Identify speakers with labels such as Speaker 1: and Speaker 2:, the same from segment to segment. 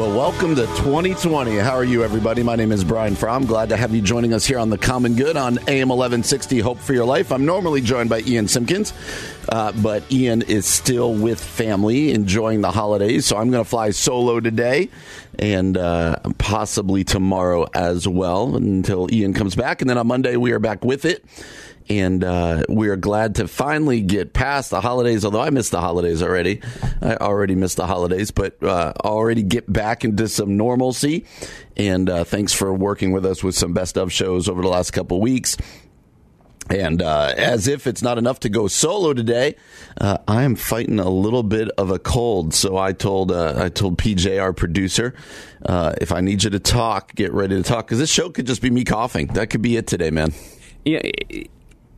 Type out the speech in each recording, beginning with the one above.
Speaker 1: Well, welcome to 2020. How are you, everybody? My name is Brian Fromm. Glad to have you joining us here on The Common Good on AM 1160 Hope for Your Life. I'm normally joined by Ian Simpkins, uh, but Ian is still with family enjoying the holidays, so I'm going to fly solo today and uh, possibly tomorrow as well until Ian comes back. And then on Monday, we are back with it and uh, we are glad to finally get past the holidays. Although I missed the holidays already, I already missed the holidays, but uh, already get back into some normalcy. And uh, thanks for working with us with some best of shows over the last couple weeks. And uh, as if it's not enough to go solo today, uh, I am fighting a little bit of a cold. So I told uh, I told PJ, our producer, uh, if I need you to talk, get ready to talk because this show could just be me coughing. That could be it today, man.
Speaker 2: Yeah,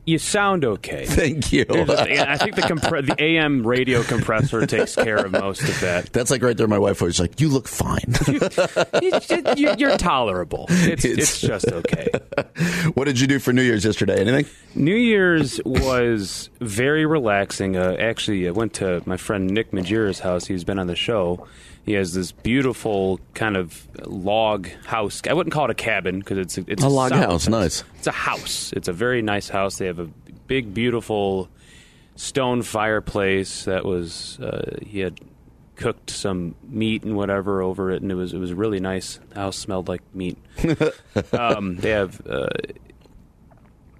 Speaker 2: you sound okay.
Speaker 1: Thank you.
Speaker 2: I think the compre- the AM radio compressor takes care of most of that.
Speaker 1: That's like right there. My wife was like, "You look fine.
Speaker 2: you, are tolerable. It's, it's, it's just okay."
Speaker 1: what did you do for New Year's yesterday? Anything?
Speaker 2: New Year's was very relaxing. Uh, actually, I went to my friend Nick Majira's house. He's been on the show. He has this beautiful kind of log house. I wouldn't call it a cabin because it's a, it's
Speaker 1: a, a log house. Nice.
Speaker 2: It's a house. It's a very nice house. They have a big, beautiful stone fireplace that was uh, he had cooked some meat and whatever over it, and it was it was really nice. The house smelled like meat. um, they have uh,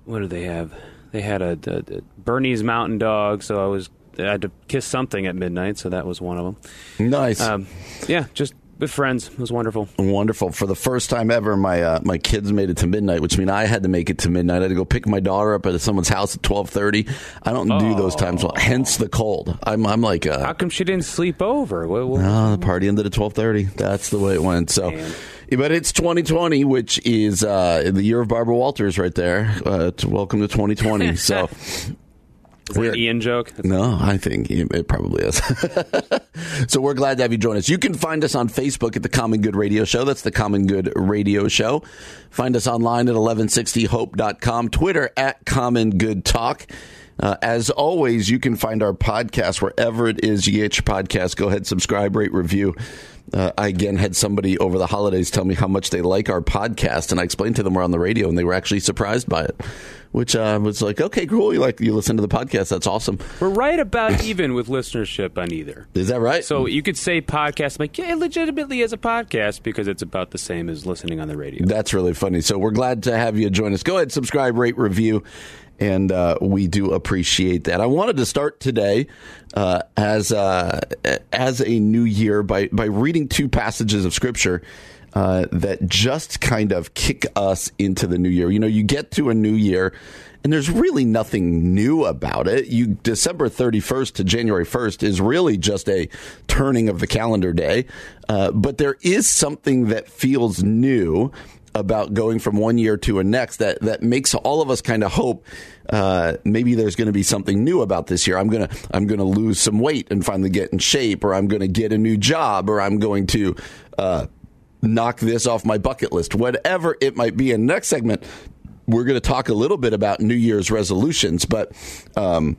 Speaker 2: what do they have? They had a, a, a Bernese Mountain Dog, so I was I had to kiss something at midnight, so that was one of them.
Speaker 1: Nice.
Speaker 2: Um, yeah, just with friends. It was wonderful.
Speaker 1: Wonderful. For the first time ever, my uh, my kids made it to midnight, which means I had to make it to midnight. I had to go pick my daughter up at someone's house at twelve thirty. I don't oh. do those times. Well, hence the cold. I'm I'm like. Uh,
Speaker 2: How come she didn't sleep over?
Speaker 1: What, what, no, the party ended at twelve thirty. That's the way it went. So. Man. But it's 2020, which is uh, the year of Barbara Walters, right there. Uh, to welcome to 2020. so
Speaker 2: is that an Ian joke?
Speaker 1: no, I think it probably is. so we're glad to have you join us. You can find us on Facebook at the Common Good Radio Show. That's the Common Good Radio Show. Find us online at 1160hope.com, Twitter at Common Good Talk. Uh, as always, you can find our podcast wherever it is you get your podcast. Go ahead, subscribe, rate, review. Uh, I again had somebody over the holidays tell me how much they like our podcast, and I explained to them we're on the radio, and they were actually surprised by it which uh, was like, okay, cool. You like you listen to the podcast. That's awesome.
Speaker 2: We're right about even with listenership on either.
Speaker 1: Is that right?
Speaker 2: So you could say podcast, like yeah, legitimately as a podcast because it's about the same as listening on the radio.
Speaker 1: That's really funny. So we're glad to have you join us. Go ahead, subscribe, rate, review. And uh, we do appreciate that. I wanted to start today uh, as uh, as a new year by by reading two passages of scripture uh, that just kind of kick us into the new year. You know, you get to a new year and there's really nothing new about it. You December 31st to January 1st is really just a turning of the calendar day, uh, but there is something that feels new about going from one year to a next that that makes all of us kind of hope uh, maybe there's going to be something new about this year. I'm gonna I'm gonna lose some weight and finally get in shape, or I'm going to get a new job, or I'm going to uh, knock this off my bucket list, whatever it might be. In the next segment, we're going to talk a little bit about New Year's resolutions, but. Um,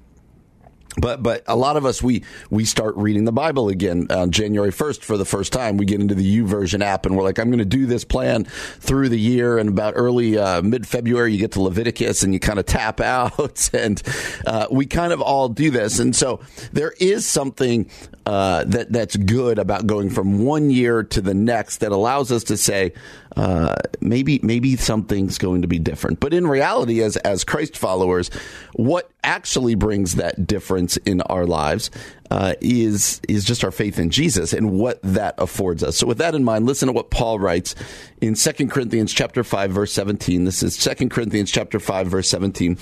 Speaker 1: but but a lot of us we we start reading the Bible again on January first for the first time. We get into the YouVersion app and we're like, I'm going to do this plan through the year. And about early uh, mid February, you get to Leviticus and you kind of tap out, and uh, we kind of all do this. And so there is something uh, that that's good about going from one year to the next that allows us to say, uh, maybe maybe something's going to be different. But in reality, as as Christ followers, what actually brings that difference in our lives uh, is is just our faith in Jesus and what that affords us. So, with that in mind, listen to what Paul writes in 2 Corinthians chapter five, verse seventeen. This is 2 Corinthians chapter five, verse seventeen.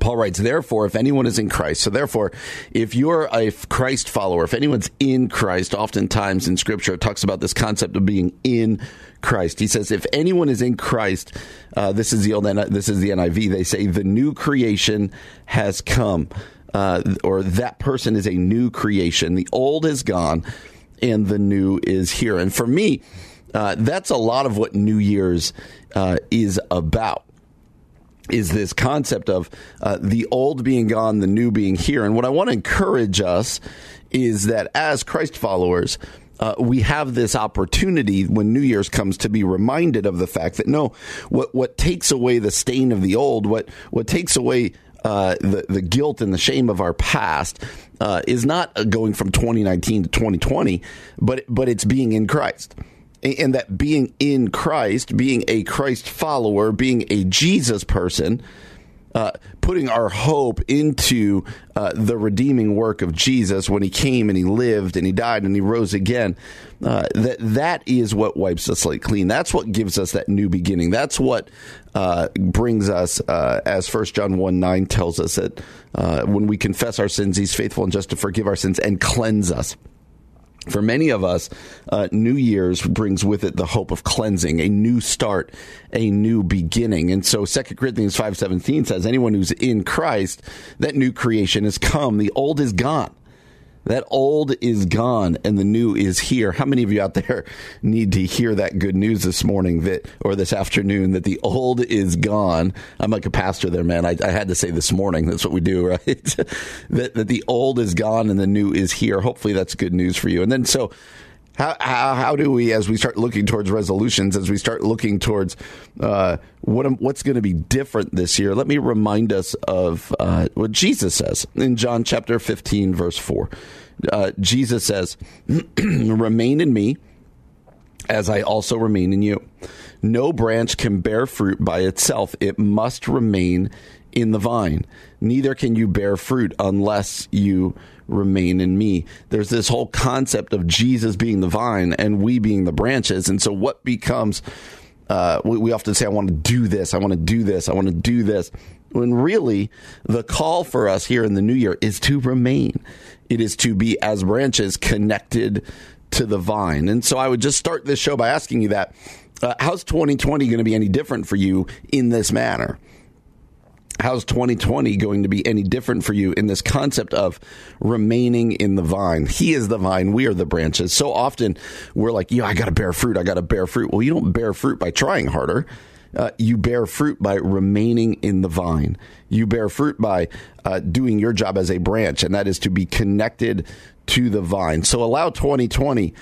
Speaker 1: Paul writes, therefore, if anyone is in Christ, so therefore, if you're a Christ follower, if anyone's in Christ, oftentimes in Scripture it talks about this concept of being in Christ. He says, if anyone is in Christ, uh, this is the old, this is the NIV. They say the new creation has come, uh, or that person is a new creation. The old is gone, and the new is here. And for me, uh, that's a lot of what New Year's uh, is about is this concept of uh, the old being gone, the new being here. And what I want to encourage us is that as Christ followers, uh, we have this opportunity when New Year's comes to be reminded of the fact that no, what what takes away the stain of the old, what what takes away uh, the the guilt and the shame of our past uh, is not going from 2019 to 2020, but but it's being in Christ and that being in Christ, being a Christ follower, being a Jesus person, uh, putting our hope into uh, the redeeming work of Jesus when He came and He lived and He died and He rose again. Uh, that that is what wipes the slate clean. That's what gives us that new beginning. That's what uh, brings us, uh, as First John one nine tells us that uh, when we confess our sins, He's faithful and just to forgive our sins and cleanse us for many of us, uh, New Year's brings with it the hope of cleansing, a new start, a new beginning. And so 2 Corinthians 5.17 says, anyone who's in Christ, that new creation has come. The old is gone. That old is gone and the new is here. How many of you out there need to hear that good news this morning that, or this afternoon that the old is gone? I'm like a pastor there, man. I, I had to say this morning. That's what we do, right? that, that the old is gone and the new is here. Hopefully that's good news for you. And then so how, how, how do we, as we start looking towards resolutions, as we start looking towards uh, what what's going to be different this year? Let me remind us of uh, what Jesus says in John chapter fifteen, verse four. Uh, Jesus says, "Remain in me, as I also remain in you. No branch can bear fruit by itself; it must remain in the vine. Neither can you bear fruit unless you." remain in me. There's this whole concept of Jesus being the vine and we being the branches. And so what becomes, uh, we, we often say, I want to do this, I want to do this, I want to do this. When really the call for us here in the new year is to remain. It is to be as branches connected to the vine. And so I would just start this show by asking you that. Uh, how's 2020 going to be any different for you in this manner? How's 2020 going to be any different for you in this concept of remaining in the vine? He is the vine, we are the branches. So often we're like, yeah, I got to bear fruit, I got to bear fruit. Well, you don't bear fruit by trying harder. Uh, you bear fruit by remaining in the vine. You bear fruit by uh, doing your job as a branch, and that is to be connected to the vine. So allow 2020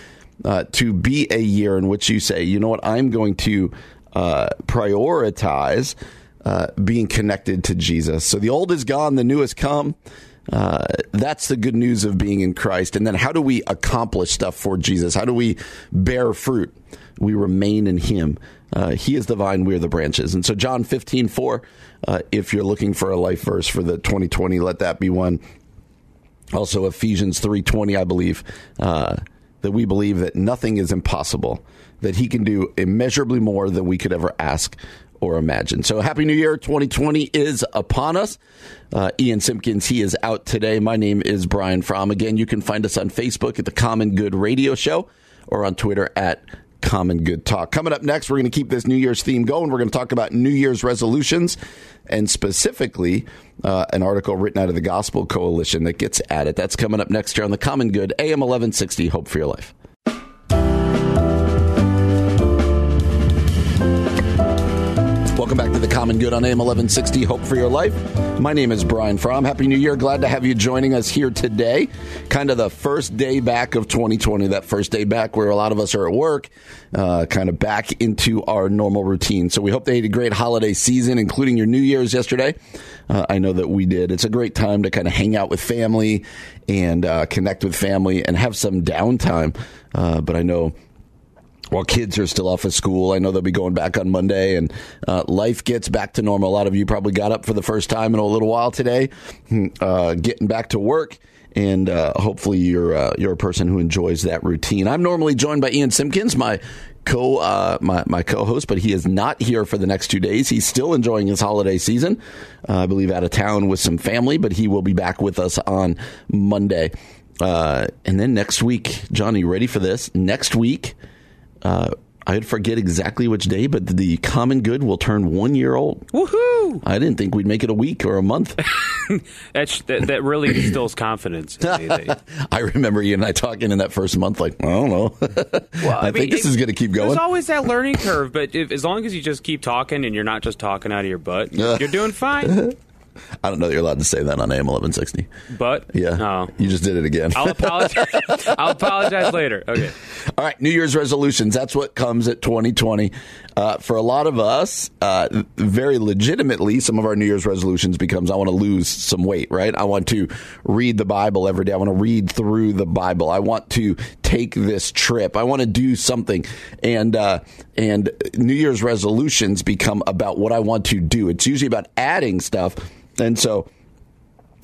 Speaker 1: uh, to be a year in which you say, you know what, I'm going to uh, prioritize uh, being connected to Jesus. So the old is gone, the new has come. Uh, that's the good news of being in Christ. And then how do we accomplish stuff for Jesus? How do we bear fruit? We remain in Him. Uh, he is the vine, we are the branches. And so, John 15, 4, uh, if you're looking for a life verse for the 2020, let that be one. Also, Ephesians 3.20, I believe, uh, that we believe that nothing is impossible, that He can do immeasurably more than we could ever ask or imagine. So, Happy New Year 2020 is upon us. Uh, Ian Simpkins, he is out today. My name is Brian Fromm. Again, you can find us on Facebook at the Common Good Radio Show or on Twitter at Common Good Talk. Coming up next, we're going to keep this New Year's theme going. We're going to talk about New Year's resolutions and specifically uh, an article written out of the Gospel Coalition that gets at it. That's coming up next here on the Common Good, AM 1160. Hope for your life. Welcome back to the Common Good on AM 1160. Hope for your life. My name is Brian Fromm. Happy New Year. Glad to have you joining us here today. Kind of the first day back of 2020, that first day back where a lot of us are at work, uh, kind of back into our normal routine. So we hope they had a great holiday season, including your New Year's yesterday. Uh, I know that we did. It's a great time to kind of hang out with family and uh, connect with family and have some downtime. Uh, but I know while kids are still off of school. I know they'll be going back on Monday and uh, life gets back to normal. A lot of you probably got up for the first time in a little while today, hmm, uh, getting back to work. And uh, hopefully you're uh, you're a person who enjoys that routine. I'm normally joined by Ian Simpkins, my co uh, my my co-host, but he is not here for the next two days. He's still enjoying his holiday season, uh, I believe, out of town with some family. But he will be back with us on Monday, uh, and then next week. Johnny, ready for this? Next week, uh, I forget exactly which day, but the common good will turn one year old.
Speaker 2: Woohoo!
Speaker 1: I didn't think we'd make it a week or a month.
Speaker 2: that, that, that really instills confidence.
Speaker 1: I remember you and I talking in that first month, like I don't know. Well, I, I mean, think this it, is going to keep going.
Speaker 2: There's always that learning curve, but if, as long as you just keep talking and you're not just talking out of your butt, you're doing fine.
Speaker 1: I don't know that you're allowed to say that on AM 1160.
Speaker 2: But
Speaker 1: yeah,
Speaker 2: oh.
Speaker 1: you just did it again.
Speaker 2: I'll apologize. I'll apologize later. Okay.
Speaker 1: All right. New Year's resolutions. That's what comes at 2020. Uh, for a lot of us, uh, very legitimately, some of our New Year's resolutions becomes I want to lose some weight. Right. I want to read the Bible every day. I want to read through the Bible. I want to take this trip. I want to do something. And uh, and New Year's resolutions become about what I want to do. It's usually about adding stuff and so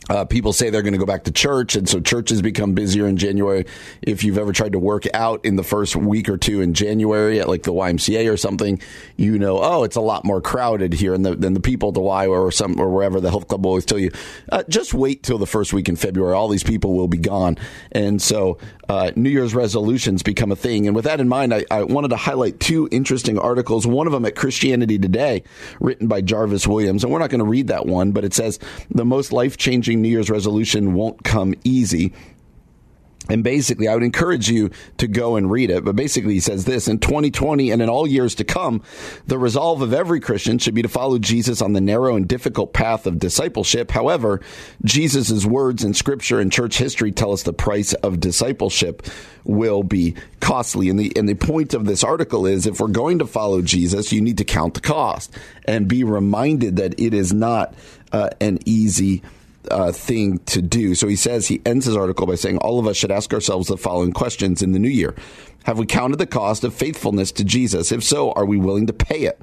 Speaker 1: uh, people say they're going to go back to church, and so churches become busier in January. If you've ever tried to work out in the first week or two in January at like the YMCA or something, you know, oh, it's a lot more crowded here, the, than the people at the Y or some or wherever the health club will always tell you, uh, just wait till the first week in February. All these people will be gone, and so uh, New Year's resolutions become a thing. And with that in mind, I, I wanted to highlight two interesting articles. One of them at Christianity Today, written by Jarvis Williams, and we're not going to read that one, but it says the most life changing New Year's resolution won't come easy. And basically, I would encourage you to go and read it. But basically, he says this in 2020 and in all years to come, the resolve of every Christian should be to follow Jesus on the narrow and difficult path of discipleship. However, Jesus' words in scripture and church history tell us the price of discipleship will be costly. And the, and the point of this article is if we're going to follow Jesus, you need to count the cost and be reminded that it is not uh, an easy uh, thing to do. So he says, he ends his article by saying, All of us should ask ourselves the following questions in the new year Have we counted the cost of faithfulness to Jesus? If so, are we willing to pay it?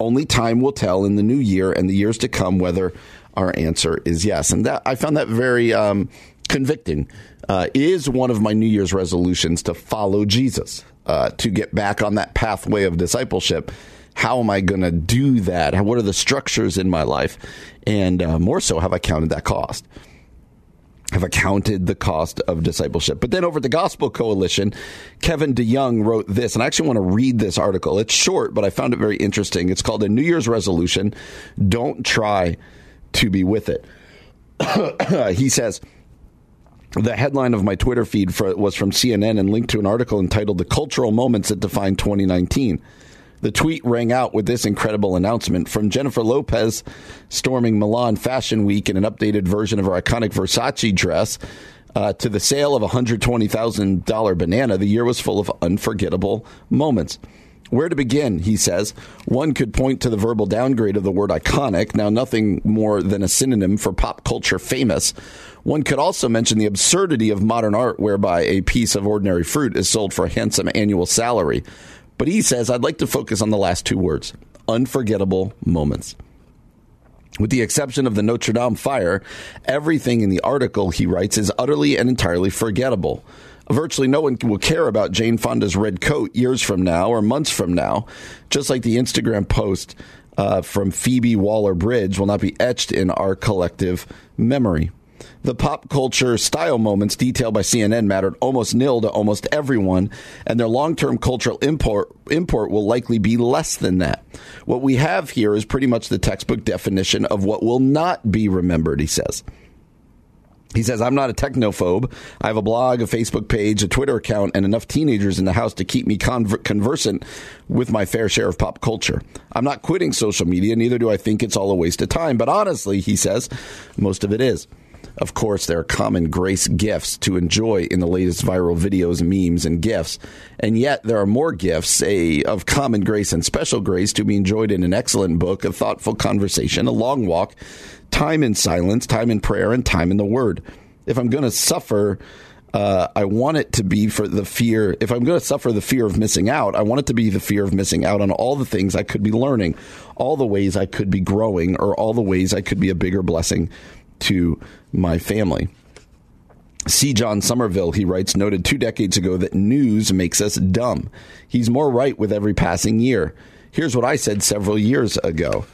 Speaker 1: Only time will tell in the new year and the years to come whether our answer is yes. And that I found that very um, convicting. Uh, is one of my New Year's resolutions to follow Jesus, uh, to get back on that pathway of discipleship how am I going to do that? What are the structures in my life? And uh, more so, have I counted that cost? Have I counted the cost of discipleship? But then over at the Gospel Coalition, Kevin DeYoung wrote this, and I actually want to read this article. It's short, but I found it very interesting. It's called A New Year's Resolution Don't Try to Be With It. he says, the headline of my Twitter feed for, was from CNN and linked to an article entitled The Cultural Moments That Define 2019. The tweet rang out with this incredible announcement from Jennifer Lopez storming Milan Fashion Week in an updated version of her iconic Versace dress. Uh, to the sale of a $120,000 banana, the year was full of unforgettable moments. Where to begin, he says. One could point to the verbal downgrade of the word iconic, now nothing more than a synonym for pop culture famous. One could also mention the absurdity of modern art whereby a piece of ordinary fruit is sold for a handsome annual salary. But he says, I'd like to focus on the last two words unforgettable moments. With the exception of the Notre Dame fire, everything in the article he writes is utterly and entirely forgettable. Virtually no one will care about Jane Fonda's red coat years from now or months from now, just like the Instagram post uh, from Phoebe Waller Bridge will not be etched in our collective memory. The pop culture style moments detailed by CNN mattered almost nil to almost everyone, and their long term cultural import, import will likely be less than that. What we have here is pretty much the textbook definition of what will not be remembered, he says. He says, I'm not a technophobe. I have a blog, a Facebook page, a Twitter account, and enough teenagers in the house to keep me conver- conversant with my fair share of pop culture. I'm not quitting social media, neither do I think it's all a waste of time. But honestly, he says, most of it is. Of course, there are common grace gifts to enjoy in the latest viral videos, memes, and gifts. And yet, there are more gifts, say, of common grace and special grace to be enjoyed in an excellent book, a thoughtful conversation, a long walk, time in silence, time in prayer, and time in the Word. If I'm going to suffer Uh, I want it to be for the fear. If I'm going to suffer the fear of missing out, I want it to be the fear of missing out on all the things I could be learning, all the ways I could be growing, or all the ways I could be a bigger blessing to my family. C. John Sommerville, he writes, noted two decades ago that news makes us dumb. He's more right with every passing year. Here's what I said several years ago.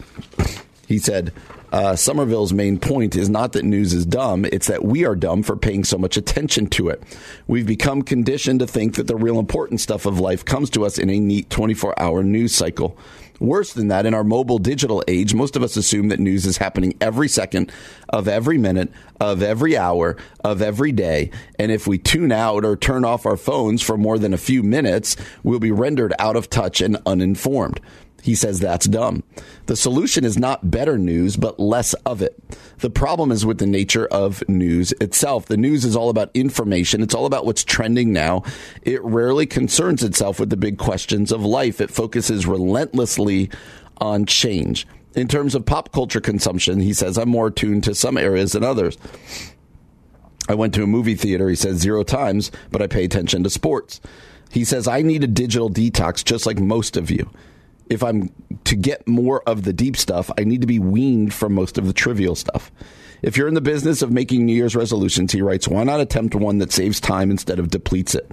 Speaker 1: He said, uh, Sommerville's main point is not that news is dumb, it's that we are dumb for paying so much attention to it. We've become conditioned to think that the real important stuff of life comes to us in a neat 24 hour news cycle. Worse than that, in our mobile digital age, most of us assume that news is happening every second of every minute, of every hour, of every day. And if we tune out or turn off our phones for more than a few minutes, we'll be rendered out of touch and uninformed. He says that's dumb. The solution is not better news, but less of it. The problem is with the nature of news itself. The news is all about information. It's all about what's trending now. It rarely concerns itself with the big questions of life. It focuses relentlessly on change. In terms of pop culture consumption, he says, I'm more attuned to some areas than others. I went to a movie theater, he says, zero times, but I pay attention to sports. He says, I need a digital detox just like most of you if I'm to get more of the deep stuff, I need to be weaned from most of the trivial stuff. If you're in the business of making New Year's resolutions, he writes, why not attempt one that saves time instead of depletes it?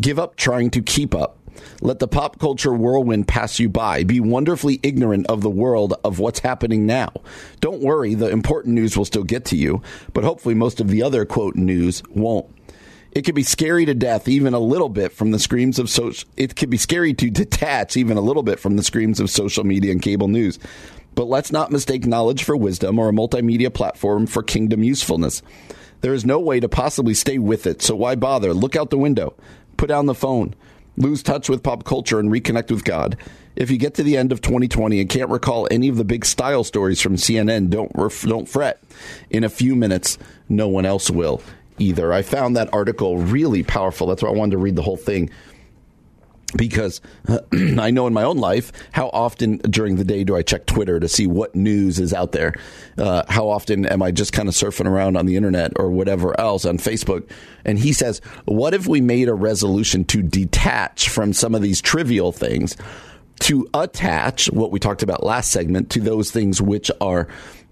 Speaker 1: Give up trying to keep up. Let the pop culture whirlwind pass you by. Be wonderfully ignorant of the world of what's happening now. Don't worry, the important news will still get to you, but hopefully most of the other quote news won't. It can be scary to death, even a little bit, from the screams of social. It can be scary to detach even a little bit from the screams of social media and cable news. But let's not mistake knowledge for wisdom or a multimedia platform for kingdom usefulness. There is no way to possibly stay with it, so why bother? Look out the window, put down the phone, lose touch with pop culture, and reconnect with God. If you get to the end of 2020 and can't recall any of the big style stories from CNN, don't don't fret. In a few minutes, no one else will either. I found that article really powerful. That's why I wanted to read the whole thing because I know in my own life how often during the day do I check Twitter to see what news is out there. Uh, how often am I just kind of surfing around on the internet or whatever else on Facebook? And he says, "What if we made a resolution to detach from some of these trivial things?" To attach what we talked about last segment to those things which are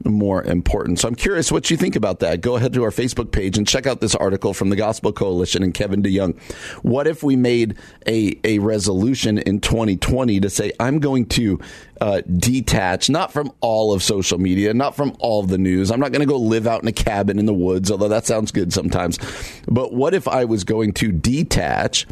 Speaker 1: more important. So I'm curious what you think about that. Go ahead to our Facebook page and check out this article from the Gospel Coalition and Kevin DeYoung. What if we made a, a resolution in 2020 to say, I'm going to uh, detach, not from all of social media, not from all of the news. I'm not going to go live out in a cabin in the woods, although that sounds good sometimes. But what if I was going to detach?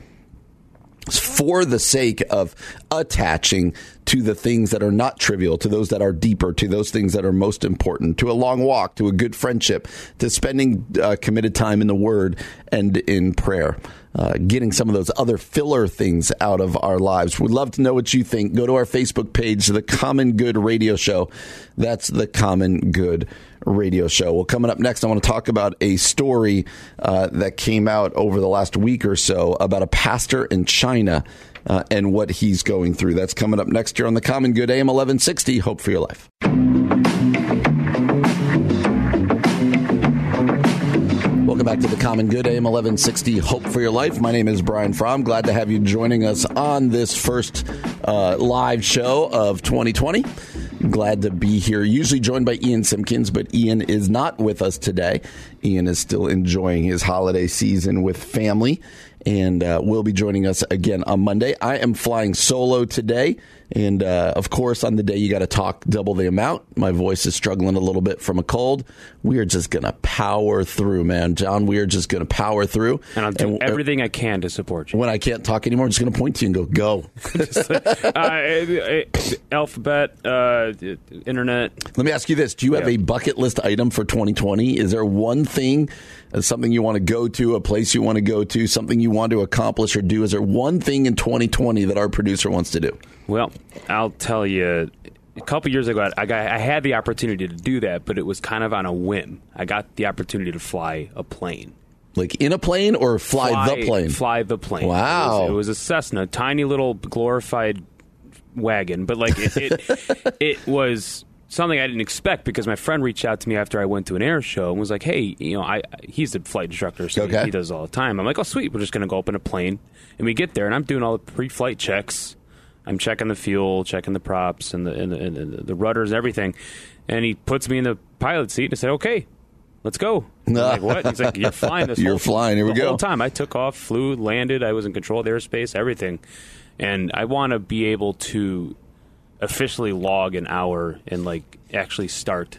Speaker 1: For the sake of attaching to the things that are not trivial, to those that are deeper, to those things that are most important, to a long walk, to a good friendship, to spending uh, committed time in the Word and in prayer. Uh, getting some of those other filler things out of our lives. We'd love to know what you think. Go to our Facebook page, The Common Good Radio Show. That's The Common Good radio show. Well, coming up next, I want to talk about a story uh, that came out over the last week or so about a pastor in China uh, and what he's going through. That's coming up next year on the Common Good AM 1160. Hope for your life. Welcome back to the Common Good AM 1160 Hope for Your Life. My name is Brian Fromm. Glad to have you joining us on this first uh, live show of 2020. Glad to be here. Usually joined by Ian Simpkins, but Ian is not with us today. Ian is still enjoying his holiday season with family and uh, will be joining us again on Monday. I am flying solo today. And uh, of course, on the day you got to talk double the amount. My voice is struggling a little bit from a cold. We are just going to power through, man. John, we are just going to power through.
Speaker 2: And I'll do and, uh, everything I can to support you.
Speaker 1: When I can't talk anymore, I'm just going to point to you and go, go. just, uh,
Speaker 2: alphabet, uh, internet.
Speaker 1: Let me ask you this Do you have a bucket list item for 2020? Is there one thing, something you want to go to, a place you want to go to, something you want to accomplish or do? Is there one thing in 2020 that our producer wants to do?
Speaker 2: Well, I'll tell you. A couple years ago, I, got, I had the opportunity to do that, but it was kind of on a whim. I got the opportunity to fly a plane.
Speaker 1: Like in a plane or fly,
Speaker 2: fly
Speaker 1: the plane?
Speaker 2: Fly the plane.
Speaker 1: Wow.
Speaker 2: It was, it was, a Cessna, tiny little glorified wagon, but like it, it, it was something I didn't expect because my friend reached out to me after I went to an air show and was like, "Hey, you know, I he's a flight instructor, so
Speaker 1: Okay.
Speaker 2: he does it all the time." I'm like, "Oh, sweet, we're just going to go up in a plane." And we get there, and I'm doing all the pre-flight checks. I'm checking the fuel, checking the props, and the and the, and the, the rudders, and everything. And he puts me in the pilot seat and I said, "Okay." Let's go. I'm like what? He's like, you're flying this.
Speaker 1: You're
Speaker 2: whole,
Speaker 1: flying. Here we
Speaker 2: the
Speaker 1: go.
Speaker 2: whole time. I took off, flew, landed. I was in control of the airspace, everything. And I want to be able to officially log an hour and like actually start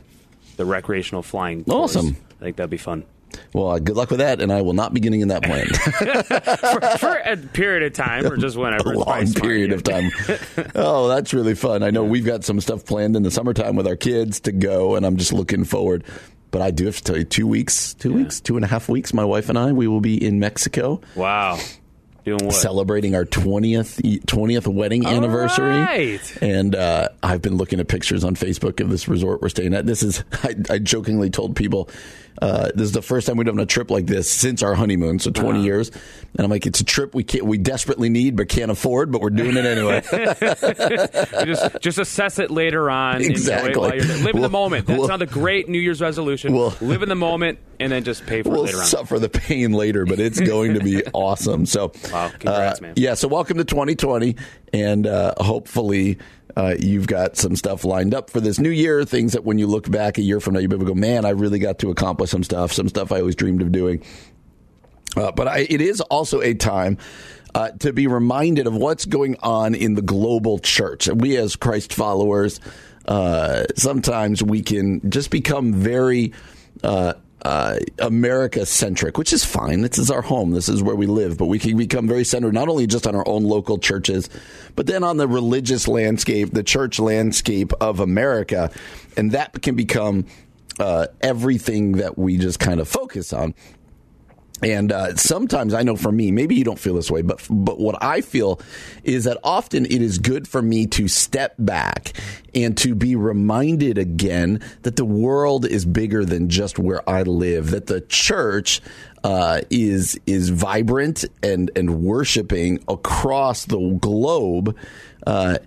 Speaker 2: the recreational flying. course.
Speaker 1: Awesome.
Speaker 2: I think that'd be fun
Speaker 1: Well, uh, good luck with that, and I will not be getting in that plane.
Speaker 2: for a period of time or just whenever.
Speaker 1: a long period of time. oh, that's really fun. I know we've got some stuff planned in the summertime with our kids to go, and I'm just looking forward. But I do have to tell you, two weeks, two weeks, two and a half weeks, my wife and I, we will be in Mexico
Speaker 2: Wow, doing what?
Speaker 1: celebrating our 20th, 20th wedding anniversary.
Speaker 2: right.
Speaker 1: And uh, I've been looking at pictures on Facebook of this resort we're staying at. This is, I, I jokingly told people, uh, this is the first time we've done a trip like this since our honeymoon, so 20 years. And I'm like, it's a trip we can't, we desperately need but can't afford, but we're doing it anyway.
Speaker 2: Just just assess it later on. It
Speaker 1: Exactly.
Speaker 2: Live in
Speaker 1: We'll-
Speaker 2: the moment. That's
Speaker 1: we'll-
Speaker 2: another great New Year's resolution.
Speaker 1: We'll-
Speaker 2: Live in the moment and then just pay for it
Speaker 1: we'll
Speaker 2: later on.
Speaker 1: suffer the pain later, but it's going to be awesome. So,
Speaker 2: Wow, congrats,
Speaker 1: uh,
Speaker 2: man.
Speaker 1: Yeah, so welcome to 2020, and uh, hopefully. Uh, you've got some stuff lined up for this new year. Things that when you look back a year from now, you'll be able to go, man, I really got to accomplish some stuff. Some stuff I always dreamed of doing. Uh, but I, it is also a time uh, to be reminded of what's going on in the global church. We, as Christ followers, uh, sometimes we can just become very. Uh, uh, America centric, which is fine. This is our home. This is where we live. But we can become very centered not only just on our own local churches, but then on the religious landscape, the church landscape of America. And that can become uh, everything that we just kind of focus on. And uh, sometimes I know for me, maybe you don't feel this way, but but what I feel is that often it is good for me to step back and to be reminded again that the world is bigger than just where I live. That the church uh, is is vibrant and and worshiping across the globe. Uh,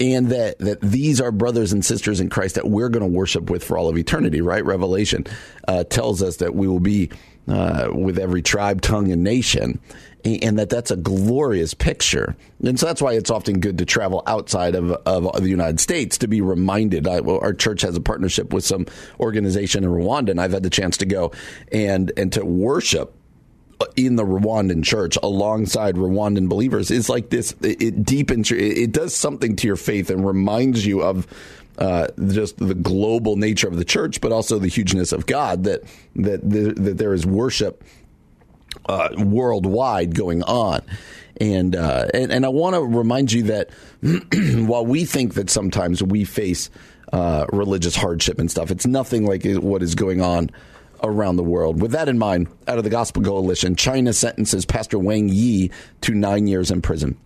Speaker 1: and that that these are brothers and sisters in Christ that we're going to worship with for all of eternity. Right? Revelation uh, tells us that we will be uh, with every tribe, tongue, and nation, and, that that's a glorious picture. And so that's why it's often good to travel outside of, of the United States to be reminded. I, our church has a partnership with some organization in Rwanda, and I've had the chance to go and and to worship in the Rwandan church alongside Rwandan believers is like this. It, deepens it does something to your faith and reminds you of uh, just the global nature of the church, but also the hugeness of God. That that the, that there is worship uh, worldwide going on. And, uh, and and I want to remind you that while we think that sometimes we face uh, religious hardship and stuff, it's nothing like what is going on around the world. With that in mind, out of the Gospel Coalition, China sentences Pastor Wang Yi to nine years in prison.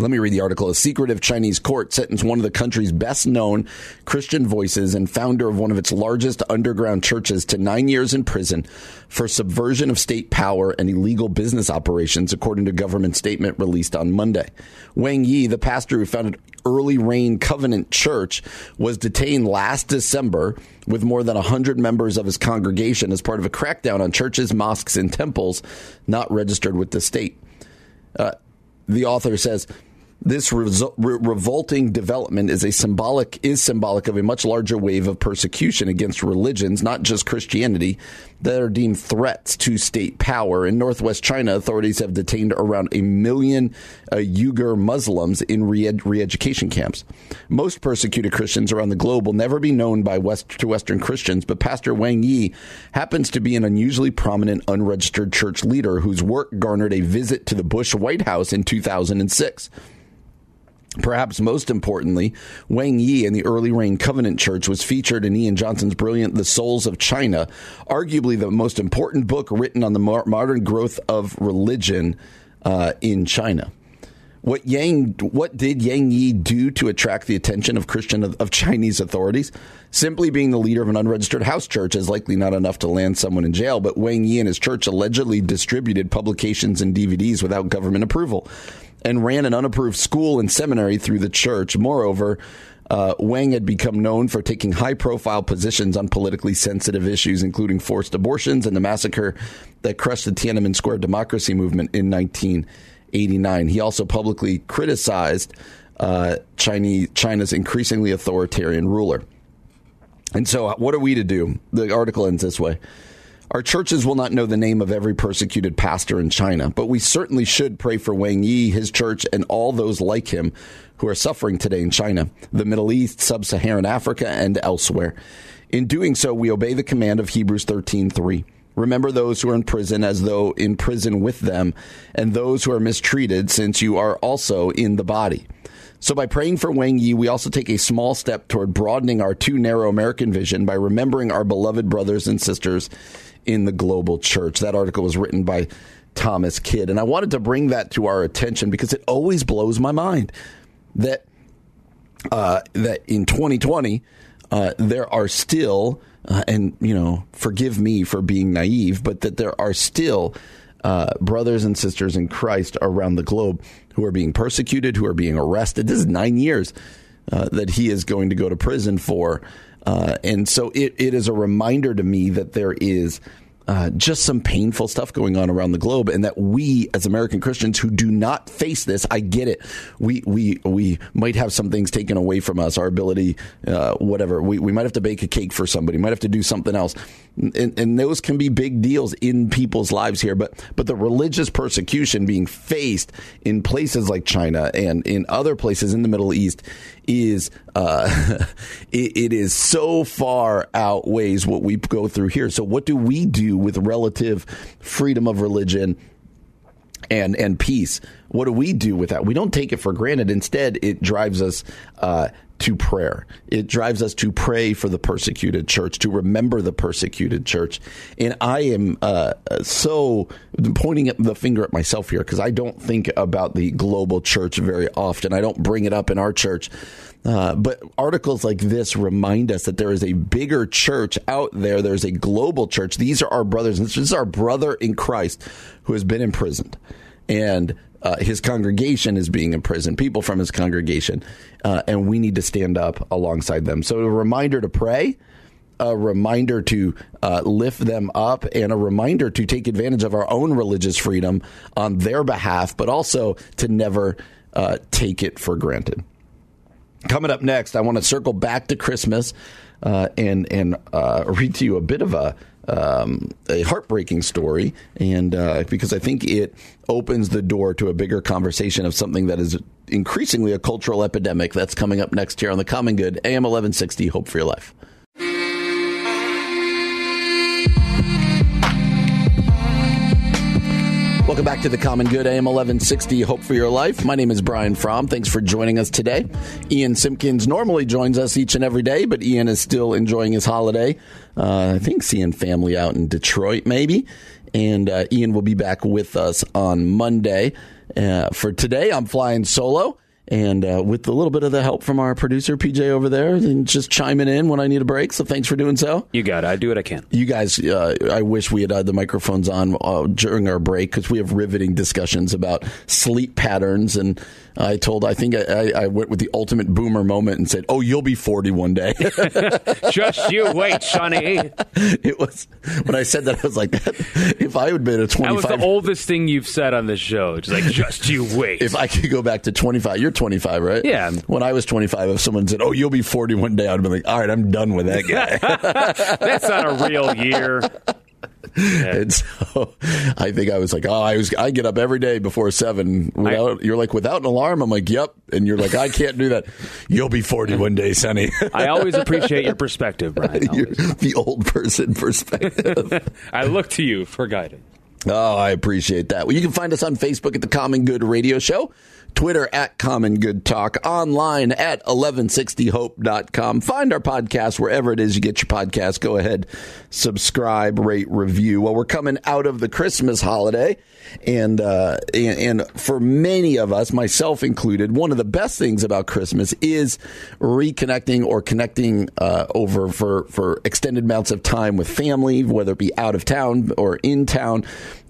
Speaker 1: Let me read the article. A secretive Chinese court sentenced one of the country's best known Christian voices and founder of one of its largest underground churches to nine years in prison for subversion of state power and illegal business operations, according to government statement released on Monday. Wang Yi, the pastor who founded Early Rain Covenant Church, was detained last December with more than 100 members of his congregation as part of a crackdown on churches, mosques, and temples not registered with the state. Uh, the author says this re- revolting development is a symbolic is symbolic of a much larger wave of persecution against religions, not just Christianity, that are deemed threats to state power. In northwest China, authorities have detained around a million uh, Uyghur Muslims in re- re-education camps. Most persecuted Christians around the globe will never be known by West to Western Christians, but Pastor Wang Yi happens to be an unusually prominent unregistered church leader whose work garnered a visit to the Bush White House in 2006. Perhaps most importantly, Wang Yi and the Early Rain Covenant Church was featured in Ian Johnson's brilliant The Souls of China, arguably the most important book written on the modern growth of religion uh, in China. What Yang, what did Yang Yi do to attract the attention of Christian of, of Chinese authorities? Simply being the leader of an unregistered house church is likely not enough to land someone in jail. But Wang Yi and his church allegedly distributed publications and DVDs without government approval, and ran an unapproved school and seminary through the church. Moreover, Uh, Wang had become known for taking high profile positions on politically sensitive issues, including forced abortions and the massacre that crushed the Tiananmen Square democracy movement in 1989. He also publicly criticized uh, Chinese, China's increasingly authoritarian ruler. And so, what are we to do? The article ends this way. Our churches will not know the name of every persecuted pastor in China, but we certainly should pray for Wang Yi, his church, and all those like him who are suffering today in China, the Middle East, Sub Saharan Africa, and elsewhere. In doing so, we obey the command of Hebrews 13:3. Remember those who are in prison as though in prison with them, and those who are mistreated, since you are also in the body. So, by praying for Wang Yi, we also take a small step toward broadening our too narrow American vision by remembering our beloved brothers and sisters in the global church. That article was written by Thomas Kidd. And I wanted to bring that to our attention because it always blows my mind that, uh, that in 2020, uh, there are still, uh, and, you know, forgive me for being naive, but that there are still uh, brothers and sisters in Christ around the globe who are being persecuted, who are being arrested. This is nine years uh, that he is going to go to prison for. Uh, and so it, it is a reminder to me that there is uh, just some painful stuff going on around the globe, and that we, as American Christians who do not face this, I get it. We we we might have some things taken away from us, our ability, uh, whatever. We we might have to bake a cake for somebody, might have to do something else, and, and those can be big deals in people's lives here. But but the religious persecution being faced in places like China and in other places in the Middle East is uh, it, it is so far outweighs what we go through here. So what do we do with relative freedom of religion? and and peace. What do we do with that? We don't take it for granted. Instead, it drives us uh, to prayer. It drives us to pray for the persecuted church, to remember the persecuted church. And I am uh, so pointing the finger at myself here because I don't think about the global church very often. I don't bring it up in our church. Uh, but articles like this remind us that there is a bigger church out there. There's a global church. These are our brothers. This is our brother in Christ who has been imprisoned. And uh, his congregation is being imprisoned, people from his congregation, uh, and we need to stand up alongside them. So, a reminder to pray, a reminder to uh, lift them up, and a reminder to take advantage of our own religious freedom on their behalf, but also to never uh, take it for granted. Coming up next, I want to circle back to Christmas uh, and and uh, read to you a bit of a um, a heartbreaking story, and uh, because I think it opens the door to a bigger conversation of something that is increasingly a cultural epidemic that's coming up next year on the Common Good AM 1160. Hope for your life. Welcome back to the Common Good AM 1160 Hope for Your Life. My name is Brian Fromm. Thanks for joining us today. Ian Simpkins normally joins us each and every day, but Ian is still enjoying his holiday. Uh, I think seeing family out in Detroit, maybe. And uh, Ian will be back with us on Monday. Uh, for today, I'm flying solo and uh, with a little bit of the help from our producer PJ over there, and just chiming in when I need a break. So thanks for doing so.
Speaker 2: You got it. I do what I can.
Speaker 1: You guys, uh, I wish we had had the microphones on uh, during our break because we have riveting discussions about sleep patterns. And I told, I think I, I, went with the ultimate boomer moment and said, "Oh, you'll be forty one day."
Speaker 2: just you wait, Sonny.
Speaker 1: It was when I said that I was like, if I had been a twenty five,
Speaker 2: that was the oldest thing you've said on this show. It's like, just you wait.
Speaker 1: If I could go back to twenty five, you're 25, right?
Speaker 2: Yeah.
Speaker 1: When I was 25, if someone said, "Oh, you'll be 40 one day," I'd be like, "All right, I'm done with that guy."
Speaker 2: That's not a real year.
Speaker 1: Yeah. And so I think I was like, oh, I was I get up every day before seven. Without, I, you're like without an alarm. I'm like, yep. And you're like, I can't do that. You'll be 40 one day, Sonny.
Speaker 2: I always appreciate your perspective, Brian.
Speaker 1: the old person perspective.
Speaker 2: I look to you for guidance.
Speaker 1: Oh, I appreciate that. Well, you can find us on Facebook at the Common Good Radio Show. Twitter at Common Good Talk, online at 1160hope.com. Find our podcast wherever it is you get your podcast. Go ahead, subscribe, rate, review. Well, we're coming out of the Christmas holiday. And, uh, and, and for many of us, myself included, one of the best things about Christmas is reconnecting or connecting uh, over for for extended amounts of time with family, whether it be out of town or in town,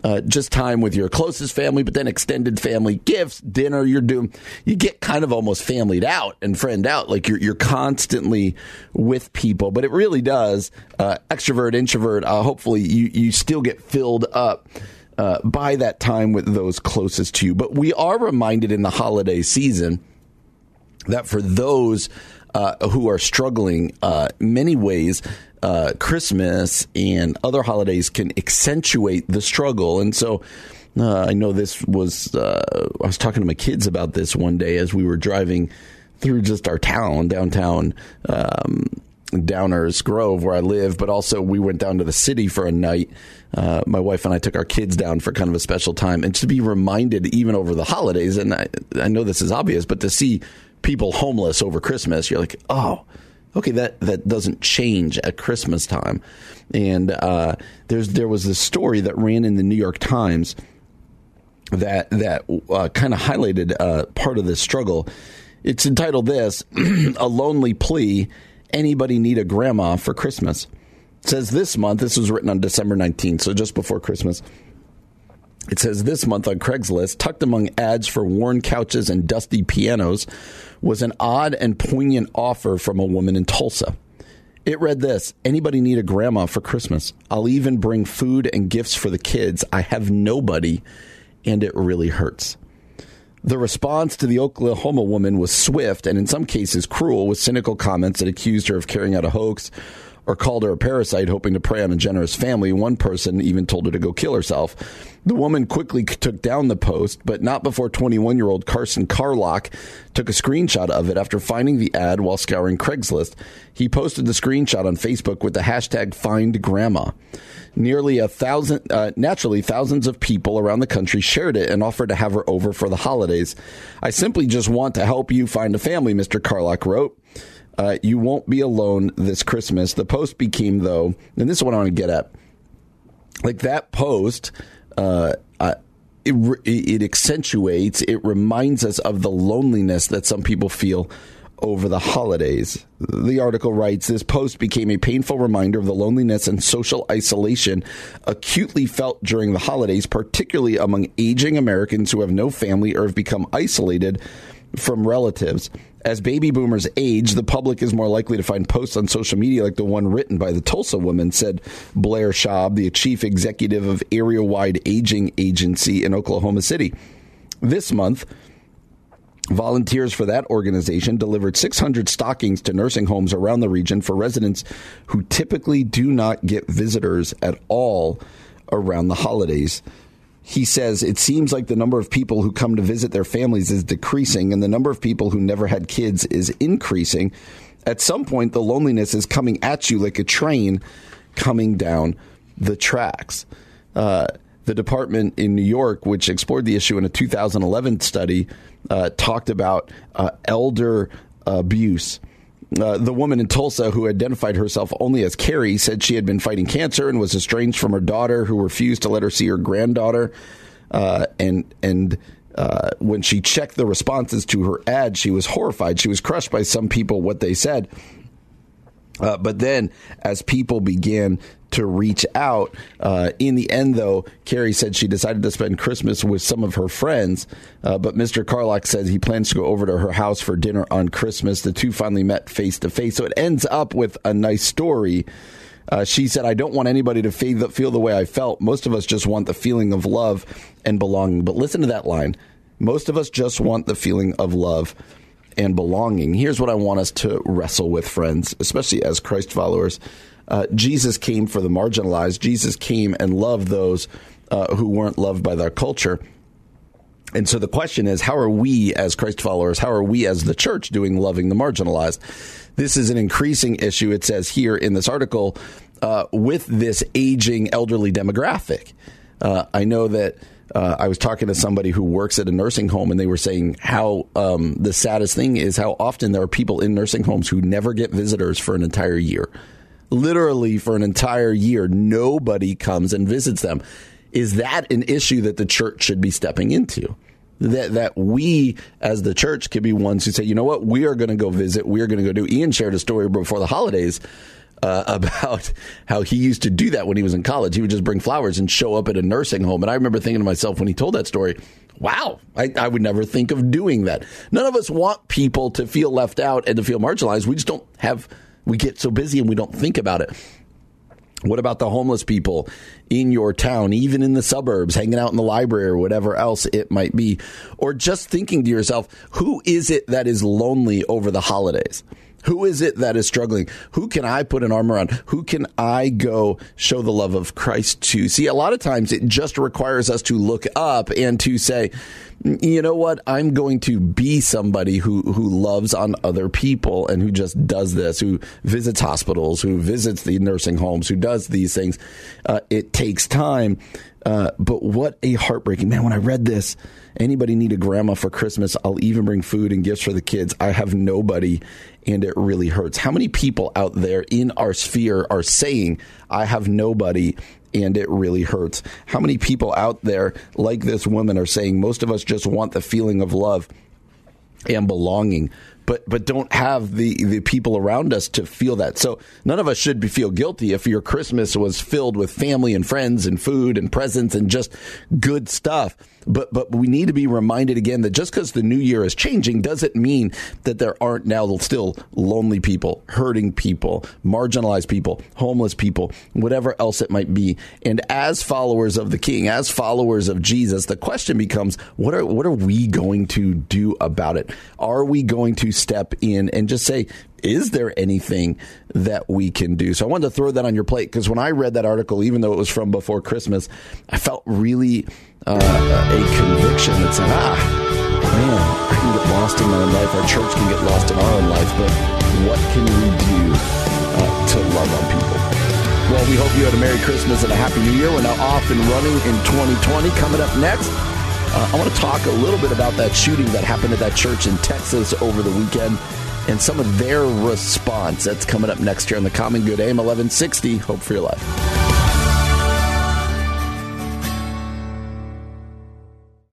Speaker 1: uh, just time with your closest family, but then extended family gifts, dinner. You're doing, you get kind of almost familyed out and friend out. Like you're, you're constantly with people, but it really does, uh, extrovert, introvert, uh, hopefully you, you still get filled up. Uh, by that time with those closest to you. But we are reminded in the holiday season that for those uh, who are struggling, uh, many ways, uh, Christmas and other holidays can accentuate the struggle. And so uh, I know this was, uh, I was talking to my kids about this one day as we were driving through just our town, downtown. Um, Downers Grove, where I live, but also we went down to the city for a night. Uh, my wife and I took our kids down for kind of a special time, and to be reminded, even over the holidays, and I, I know this is obvious, but to see people homeless over Christmas, you're like, oh, okay, that that doesn't change at Christmas time. And uh, there's there was this story that ran in the New York Times that that uh, kind of highlighted uh, part of this struggle. It's entitled "This: A Lonely Plea." Anybody need a grandma for Christmas? It says this month. This was written on December 19th, so just before Christmas. It says this month on Craigslist, tucked among ads for worn couches and dusty pianos, was an odd and poignant offer from a woman in Tulsa. It read this Anybody need a grandma for Christmas? I'll even bring food and gifts for the kids. I have nobody, and it really hurts. The response to the Oklahoma woman was swift and in some cases cruel, with cynical comments that accused her of carrying out a hoax or called her a parasite, hoping to prey on a generous family. One person even told her to go kill herself. The woman quickly took down the post, but not before 21 year old Carson Carlock took a screenshot of it after finding the ad while scouring Craigslist. He posted the screenshot on Facebook with the hashtag Find Grandma. Nearly a thousand, uh, naturally, thousands of people around the country shared it and offered to have her over for the holidays. I simply just want to help you find a family, Mr. Carlock wrote. Uh, you won't be alone this Christmas. The post became, though, and this is what I want to get at. Like that post, uh, uh, it, it accentuates, it reminds us of the loneliness that some people feel over the holidays. The article writes This post became a painful reminder of the loneliness and social isolation acutely felt during the holidays, particularly among aging Americans who have no family or have become isolated from relatives. As baby boomers age, the public is more likely to find posts on social media like the one written by the Tulsa woman, said Blair Schaub, the chief executive of Area Wide Aging Agency in Oklahoma City. This month, Volunteers for that organization delivered 600 stockings to nursing homes around the region for residents who typically do not get visitors at all around the holidays. He says it seems like the number of people who come to visit their families is decreasing and the number of people who never had kids is increasing. At some point, the loneliness is coming at you like a train coming down the tracks. Uh, the department in New York, which explored the issue in a 2011 study, uh, talked about uh, elder abuse. Uh, the woman in Tulsa who identified herself only as Carrie said she had been fighting cancer and was estranged from her daughter, who refused to let her see her granddaughter. Uh, and and uh, when she checked the responses to her ad, she was horrified. She was crushed by some people what they said. Uh, but then, as people began to reach out, uh, in the end, though, Carrie said she decided to spend Christmas with some of her friends. Uh, but Mr. Carlock says he plans to go over to her house for dinner on Christmas. The two finally met face to face. So it ends up with a nice story. Uh, she said, I don't want anybody to feel the way I felt. Most of us just want the feeling of love and belonging. But listen to that line. Most of us just want the feeling of love and belonging. Here's what I want us to wrestle with, friends, especially as Christ followers. Uh, Jesus came for the marginalized. Jesus came and loved those uh, who weren't loved by their culture. And so the question is, how are we as Christ followers, how are we as the church doing loving the marginalized? This is an increasing issue, it says here in this article, uh, with this aging elderly demographic. Uh, I know that uh, I was talking to somebody who works at a nursing home, and they were saying how um, the saddest thing is how often there are people in nursing homes who never get visitors for an entire year. Literally, for an entire year, nobody comes and visits them. Is that an issue that the church should be stepping into? That that we as the church could be ones who say, you know what, we are going to go visit. We are going to go do. Ian shared a story before the holidays uh, about how he used to do that when he was in college. He would just bring flowers and show up at a nursing home. And I remember thinking to myself when he told that story, wow, I, I would never think of doing that. None of us want people to feel left out and to feel marginalized. We just don't have, we get so busy and we don't think about it. What about the homeless people in your town, even in the suburbs, hanging out in the library or whatever else it might be? Or just thinking to yourself, who is it that is lonely over the holidays? Who is it that is struggling? Who can I put an arm around? Who can I go show the love of Christ to? See, a lot of times it just requires us to look up and to say, you know what? I'm going to be somebody who, who loves on other people and who just does this, who visits hospitals, who visits the nursing homes, who does these things. Uh, it takes time. Uh, but what a heartbreaking man. When I read this, anybody need a grandma for Christmas? I'll even bring food and gifts for the kids. I have nobody and it really hurts. How many people out there in our sphere are saying, I have nobody and it really hurts? How many people out there, like this woman, are saying, most of us just want the feeling of love and belonging? but but don't have the the people around us to feel that. So none of us should be, feel guilty if your Christmas was filled with family and friends and food and presents and just good stuff. But but we need to be reminded again that just because the new year is changing doesn't mean that there aren't now still lonely people, hurting people, marginalized people, homeless people, whatever else it might be. And as followers of the King, as followers of Jesus, the question becomes: what are what are we going to do about it? Are we going to step in and just say, is there anything that we can do? So I wanted to throw that on your plate because when I read that article, even though it was from before Christmas, I felt really uh, a conviction that said, ah, man, I can get lost in my own life. Our church can get lost in our own life, but what can we do uh, to love on people? Well, we hope you had a Merry Christmas and a Happy New Year. We're now off and running in 2020. Coming up next, uh, I want to talk a little bit about that shooting that happened at that church in Texas over the weekend and some of their response. That's coming up next year on the Common Good AM 1160. Hope for your life.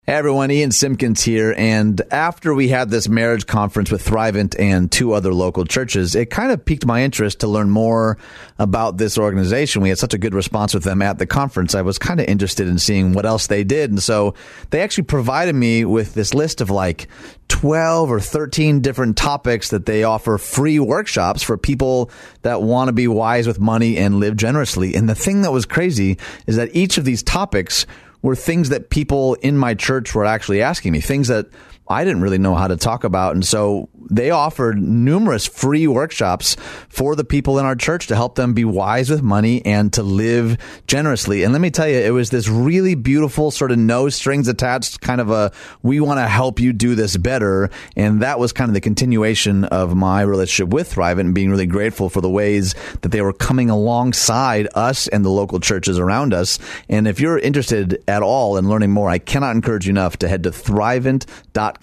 Speaker 3: Hey everyone, Ian Simpkins here. And after we had this marriage conference with Thrivent and two other local churches, it kind of piqued my interest to learn more about this organization. We had such a good response with them at the conference. I was kind of interested in seeing what else they did. And so they actually provided me with this list of like 12 or 13 different topics that they offer free workshops for people that want to be wise with money and live generously. And the thing that was crazy is that each of these topics were things that people in my church were actually asking me, things that I didn't really know how to talk about. And so they offered numerous free workshops for the people in our church to help them be wise with money and to live generously. And let me tell you, it was this really beautiful sort of no strings attached kind of a, we want to help you do this better. And that was kind of the continuation of my relationship with Thrivent and being really grateful for the ways that they were coming alongside us and the local churches around us. And if you're interested at all in learning more, I cannot encourage you enough to head to thrivent.com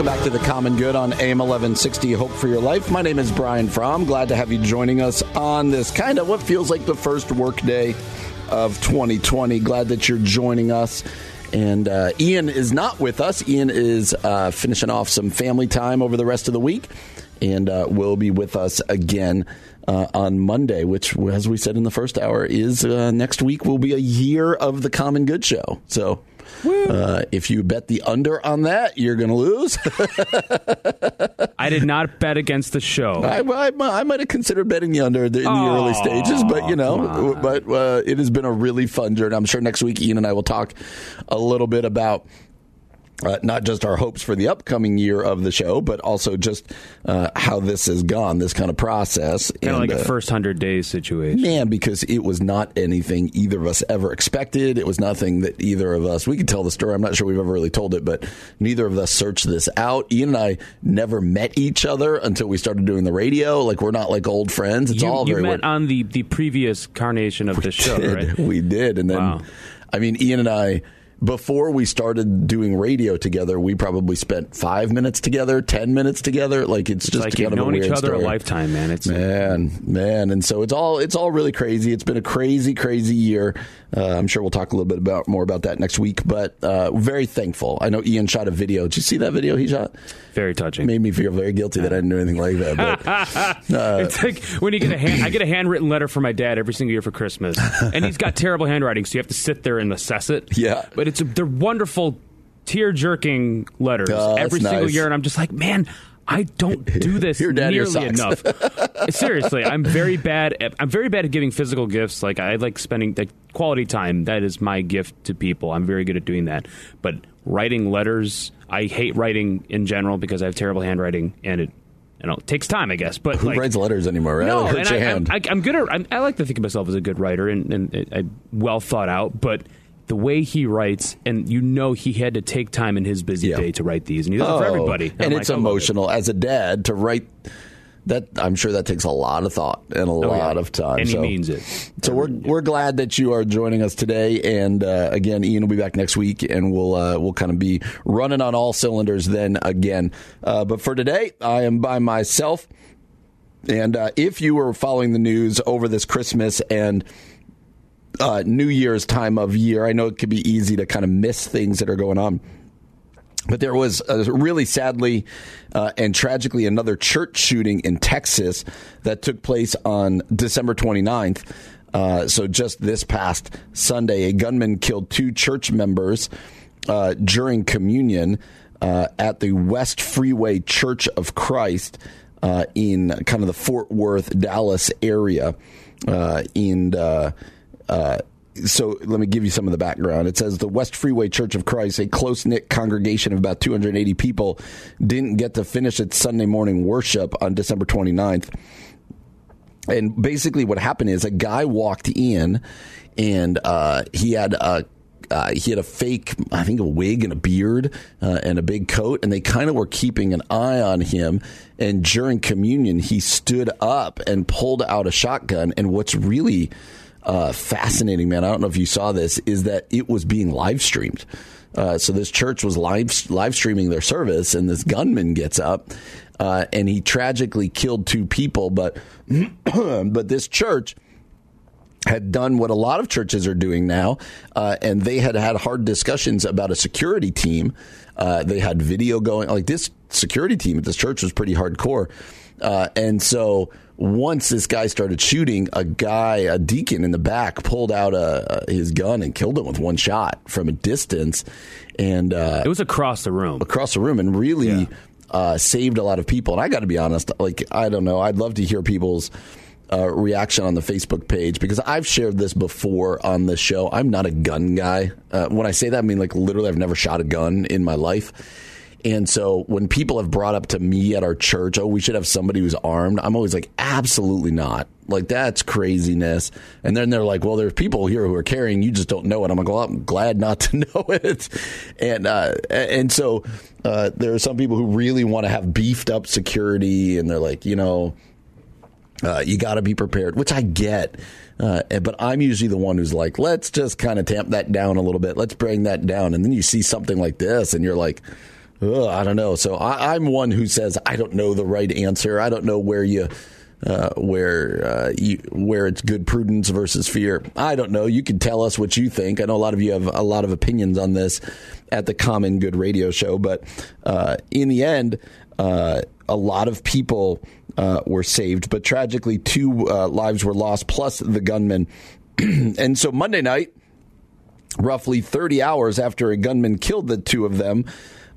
Speaker 1: Welcome back to the Common Good on AM 1160 Hope for Your Life. My name is Brian Fromm. Glad to have you joining us on this kind of what feels like the first workday of 2020. Glad that you're joining us. And uh, Ian is not with us. Ian is uh, finishing off some family time over the rest of the week and uh, will be with us again uh, on Monday, which, as we said in the first hour, is uh, next week will be a year of the Common Good Show. So uh, if you bet the under on that, you're going to lose.
Speaker 2: I did not bet against the show.
Speaker 1: I, I, I might have considered betting the under in the
Speaker 2: Oh,
Speaker 1: early stages, but you know, but uh, it has been a really fun journey. I'm sure next week Ian and I will talk a little bit about. Uh, not just our hopes for the upcoming year of the show, but also just uh, how this has gone, this kind of process.
Speaker 2: Kind of like a
Speaker 1: uh,
Speaker 2: first hundred days situation.
Speaker 1: Man, because it was not anything either of us ever expected. It was nothing that either of us, we could tell the story. I'm not sure we've ever really told it, but neither of us searched this out. Ian and I never met each other until we started doing the radio. Like, we're not like old friends. It's
Speaker 2: you
Speaker 1: all
Speaker 2: you
Speaker 1: very
Speaker 2: met
Speaker 1: weird.
Speaker 2: on the, the previous carnation of the show, right?
Speaker 1: We did. And then
Speaker 2: Wow.
Speaker 1: I mean, Ian and I before we started doing radio together, we probably spent five minutes together, ten minutes together. Like it's,
Speaker 2: It's
Speaker 1: just
Speaker 2: like
Speaker 1: kind of a
Speaker 2: known each other
Speaker 1: story.
Speaker 2: a lifetime, man. It's
Speaker 1: Man, man, and so it's all it's all really crazy. It's been a crazy, crazy year. Uh, I'm sure we'll talk a little bit about more about that next week. But uh, very thankful. I know Ian shot a video. Did you see that video he shot?
Speaker 2: very touching.
Speaker 1: Made me feel very guilty that I didn't do anything like that. But uh,
Speaker 2: it's like when you get a hand, I get a handwritten letter from my dad every single year for Christmas, and he's got terrible handwriting, so you have to sit there and assess it.
Speaker 1: Yeah.
Speaker 2: but it's they're wonderful, tear jerking letters
Speaker 1: Oh,
Speaker 2: every single year, and I'm just like, man. I don't do this nearly enough. Seriously, I'm very bad. At, I'm very bad at giving physical gifts. Like I like spending like, quality time. That is my gift to people. I'm very good at doing that. But writing letters, I hate writing in general because I have terrible handwriting, and it you know it takes time, I guess. But
Speaker 1: who
Speaker 2: like,
Speaker 1: writes letters anymore? Right?
Speaker 2: no, and I,
Speaker 1: your
Speaker 2: I'm,
Speaker 1: hand.
Speaker 2: I, I'm good at. I'm, I like to think of myself as a good writer and, and, and, and well thought out. But the way he writes, and you know, he had to take time in his busy
Speaker 1: Yeah.
Speaker 2: day to write these, and he does it for
Speaker 1: Oh,
Speaker 2: everybody.
Speaker 1: and
Speaker 2: I'm
Speaker 1: it's
Speaker 2: like, I love it.
Speaker 1: emotional. As a dad, to write that, I'm sure that takes a lot of thought and a
Speaker 2: Oh, yeah.
Speaker 1: lot of time.
Speaker 2: and
Speaker 1: so.
Speaker 2: he means it.
Speaker 1: So we're we're glad that you are joining us today, and uh, again, Ian will be back next week, and we'll uh, we'll kind of be running on all cylinders then again. Uh, but for today, I am by myself, and uh, if you were following the news over this Christmas and uh, New Year's time of year, I know it could be easy to kind of miss things that are going on. But there was uh, really sadly uh, and tragically another church shooting in Texas that took place on December 29th. Uh, so just this past Sunday, a gunman killed two church members uh, during communion uh, at the West Freeway Church of Christ uh, in kind of the Fort Worth, Dallas area. And uh, so let me give you some of the background. It says the West Freeway Church of Christ, a close knit congregation of about 280 people, didn't get to finish its Sunday morning worship on December 29th. And basically, what happened is a guy walked in, and uh, he had a uh, he had a fake, I think, a wig and a beard uh, and a big coat, and they kind of were keeping an eye on him. And during communion, he stood up and pulled out a shotgun. And what's really uh, fascinating, man, I don't know if you saw this, is that it was being live streamed. Uh, so this church was live live streaming their service, and this gunman gets up, uh, and he tragically killed two people. But but this church had done what a lot of churches are doing now, uh, and they had had hard discussions about a security team. Uh, they had video going, like this security team at this church was pretty hardcore. Uh, and so once this guy started shooting, a guy, a deacon in the back, pulled out a, a, his gun and killed him with one shot from a distance. And uh,
Speaker 2: It was across the room.
Speaker 1: across the room and really
Speaker 2: Yeah.
Speaker 1: uh, saved a lot of people. And I got to be honest, like I don't know, I'd love to hear people's uh, reaction on the Facebook page because I've shared this before on the show. I'm not a gun guy. Uh, when I say that, I mean like literally, I've never shot a gun in my life. And so when people have brought up to me at our church, oh, we should have somebody who's armed, I'm always like, absolutely not. Like, that's craziness. And then they're like, well, there's people here who are carrying, you just don't know it. I'm like, well, I'm glad not to know it. And, uh, and so, uh, there are some people who really want to have beefed up security and they're like, you know, uh, you got to be prepared, which I get. Uh, but I'm usually the one who's like, let's just kind of tamp that down a little bit. Let's bring that down. And then you see something like this and you're like, Ugh, I don't know. So I, I'm one who says, I don't know the right answer. I don't know where you. Uh, where uh, you, where it's good prudence versus fear. I don't know. You can tell us what you think. I know a lot of you have a lot of opinions on this at the Common Good Radio Show, but uh, in the end, uh, a lot of people uh, were saved, but tragically, two uh, lives were lost, plus the gunman. and so Monday night, roughly 30 hours after a gunman killed the two of them,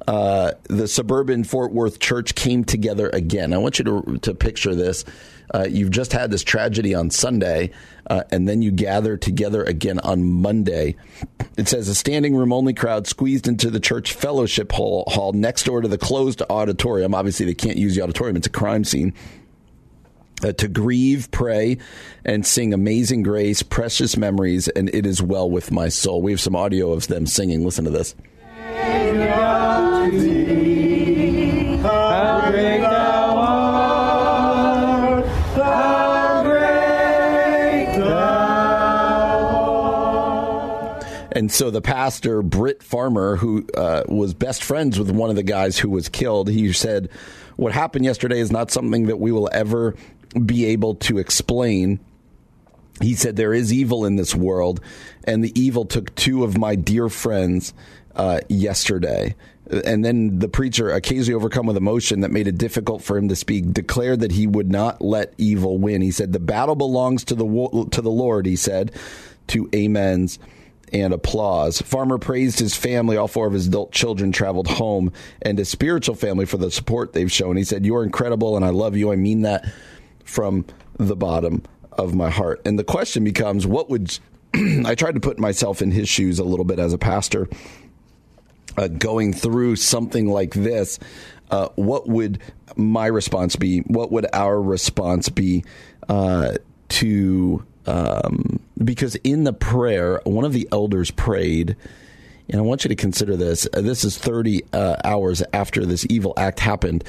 Speaker 1: uh, the suburban Fort Worth church came together again. I want you to, to picture this. Uh, you've just had this tragedy on Sunday, uh, and then you gather together again on Monday. It says a standing room only crowd squeezed into the church fellowship hall, hall next door to the closed auditorium. Obviously, they can't use the auditorium, it's a crime scene. Uh, to grieve, pray, and sing Amazing Grace, Precious Memories, and It Is Well With My Soul. We have some audio of them singing. Listen to this. And so the pastor, Britt Farmer, who uh, was best friends with one of the guys who was killed, he said, What happened yesterday is not something that we will ever be able to explain. He said, There is evil in this world, and the evil took two of my dear friends uh, yesterday. And then the preacher, occasionally overcome with emotion that made it difficult for him to speak, declared that he would not let evil win. He said, "The battle belongs to the to the Lord." He said, to amens and applause. Farmer praised his family. All four of his adult children traveled home and his spiritual family for the support they've shown. He said, You are incredible and I love you. I mean that from the bottom of my heart. And the question becomes, what would I tried to put myself in his shoes a little bit as a pastor, uh, going through something like this. Uh, what would my response be? What would our response be uh, to um, because in the prayer, one of the elders prayed, and I want you to consider this. Uh, this is 30 uh, hours after this evil act happened.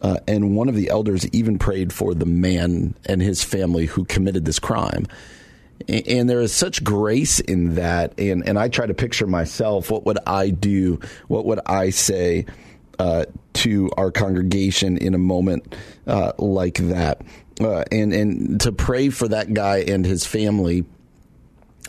Speaker 1: Uh, and one of the elders even prayed for the man and his family who committed this crime. And, there is such grace in that. And, and I try to picture myself what would I do? What would I say? Uh, to our congregation in a moment uh, like that uh, and and to pray for that guy and his family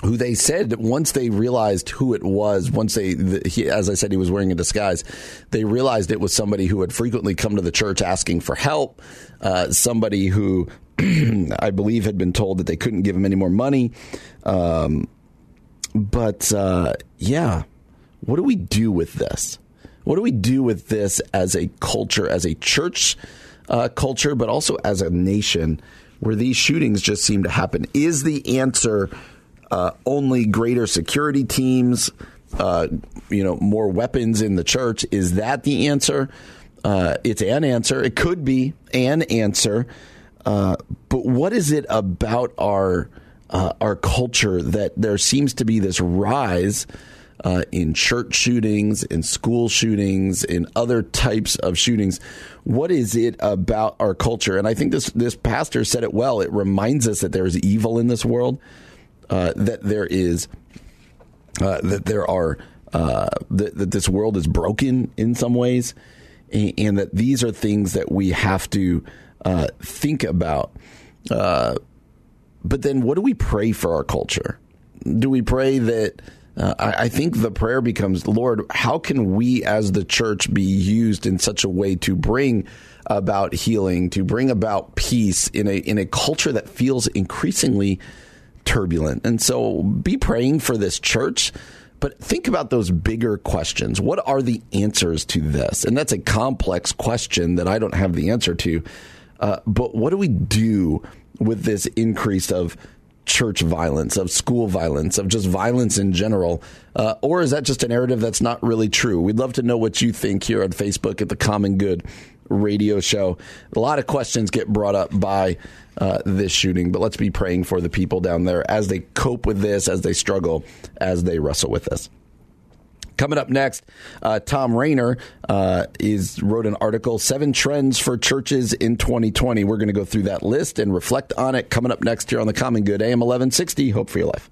Speaker 1: who they said once they realized who it was, once they, the, he, as I said, he was wearing a disguise, they realized it was somebody who had frequently come to the church asking for help, uh, somebody who I believe had been told that they couldn't give him any more money. Um, but uh, yeah, what do we do with this? What do we do with this as a culture, as a church? uh, culture, but also as a nation where these shootings just seem to happen. Is the answer uh, only greater security teams? Uh, you know, more weapons in the church. Is that the answer? Uh, it's an answer. It could be an answer. Uh, but what is it about our uh, our culture that there seems to be this rise? uh, in church shootings, in school shootings, in other types of shootings. What is it about our culture? And I think this this pastor said it well. It reminds us that there is evil in this world, uh, that there is uh, that there are that, that this world is broken in some ways, and, and, that these are things that we have to uh, think about. Uh, but then, what do we pray for our culture? Do we pray that? uh, I, I, think the prayer becomes, Lord, how can we as the church be used in such a way to bring about healing, to bring about peace in a in a culture that feels increasingly turbulent? And so, be praying for this church. But think about those bigger questions. What are the answers to this? And that's a complex question that I don't have the answer to. Uh, but what do we do with this increase of church violence, of school violence, of just violence in general? Uh, or is that just a narrative that's not really true? We'd love to know what you think here on Facebook at the Common Good radio show. A lot of questions get brought up by uh, this shooting, but let's be praying for the people down there as they cope with this, as they struggle, as they wrestle with this. Coming up next, uh, Thom Rainer uh, is wrote an article, Seven Trends for Churches in 2020. We're going to go through that list and reflect on it coming up next here on the Common Good, AM 1160. Hope for your life.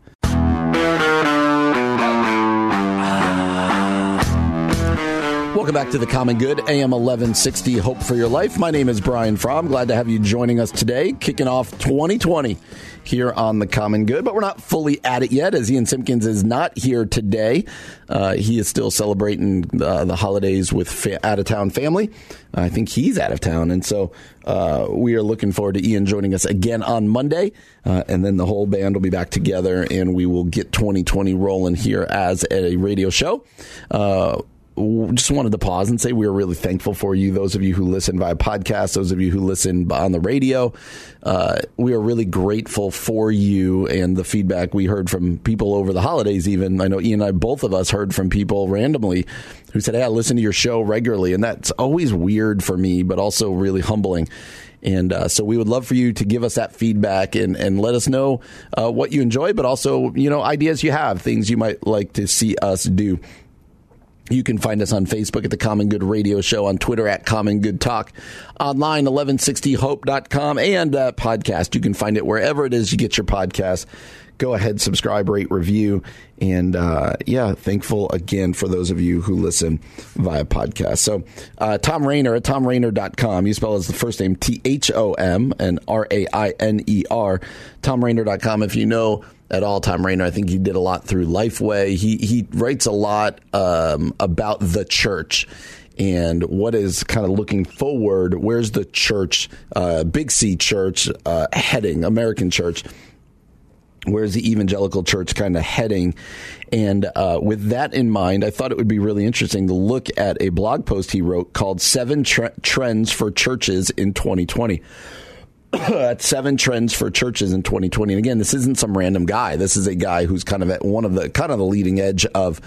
Speaker 1: Welcome back to the Common Good, AM 1160, Hope for Your Life. My name is Brian Fromm. Glad to have you joining us today, kicking off 2020 here on the Common Good. But we're not fully at it yet, as Ian Simpkins is not here today. Uh, he is still celebrating uh, the holidays with fa- out of town family. I think he's out of town. And so uh, we are looking forward to Ian joining us again on Monday. Uh, and then the whole band will be back together and we will get 2020 rolling here as a radio show uh, just wanted to pause and say we are really thankful for you, those of you who listen via podcast, those of you who listen on the radio. Uh, we are really grateful for you and the feedback we heard from people over the holidays. Even I know Ian and I, both of us, heard from people randomly who said, "Hey, I listen to your show regularly," and that's always weird for me, but also really humbling. And uh, so we would love for you to give us that feedback and, and let us know uh, what you enjoy, but also, you know, ideas you have, things you might like to see us do. You can find us on Facebook at the Common Good Radio Show, on Twitter at Common Good Talk, online 1160hope.com, and uh, podcast. You can find it wherever it is you get your podcast. Go ahead, subscribe, rate, review, and uh, yeah, thankful again for those of you who listen via podcast. So, uh, Thom Rainer at thomrainer.com. You spell his first name T H O M and R A I N E R. ThomRainer.com. If you know at all, Thom Rainer. I think he did a lot through Lifeway. He he writes a lot um, about the church and what is kind of looking forward. Where's the church, uh, Big C church, uh, heading? American church. Where's the evangelical church kind of heading? And uh, with that in mind, I thought it would be really interesting to look at a blog post he wrote called Seven Tre- Trends for Churches in 2020 at seven trends for churches in 2020. And again, this isn't some random guy. This is a guy who's kind of at one of the kind of the leading edge of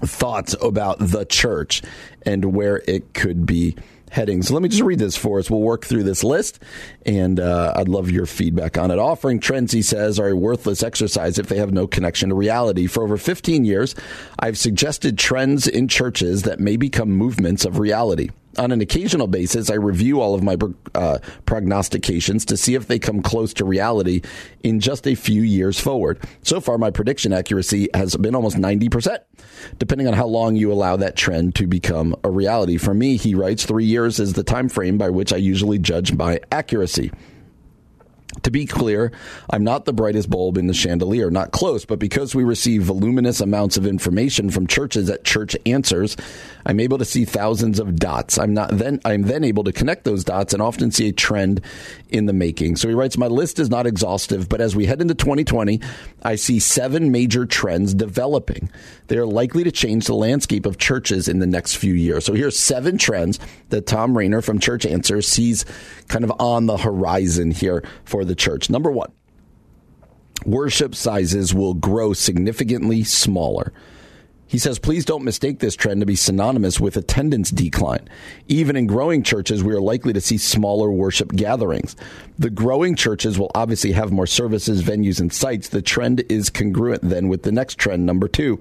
Speaker 1: thoughts about the church and where it could be heading. So let me just read this for us. We'll work through this list, and uh, I'd love your feedback on it. Offering trends, he says, are a worthless exercise if they have no connection to reality. For over 15 years, I've suggested trends in churches that may become movements of reality on an occasional basis, I review all of my uh, prognostications to see if they come close to reality in just a few years forward. So far, my prediction accuracy has been almost 90%, depending on how long you allow that trend to become a reality. For me, he writes, three years is the time frame by which I usually judge my accuracy. To be clear, I'm not the brightest bulb in the chandelier, not close, but because we receive voluminous amounts of information from churches at Church Answers, I'm able to see thousands of dots. I'm not then I'm then able to connect those dots and often see a trend in the making. So he writes, My list is not exhaustive, but as we head into 2020, I see seven major trends developing. They are likely to change the landscape of churches in the next few years. So here's seven trends that Thom Rainer from Church Answers sees kind of on the horizon here for the church. Number one, worship sizes will grow significantly smaller. He says, please don't mistake this trend to be synonymous with attendance decline. Even in growing churches, we are likely to see smaller worship gatherings. The growing churches will obviously have more services, venues, and sites. The trend is congruent then with the next trend, number two.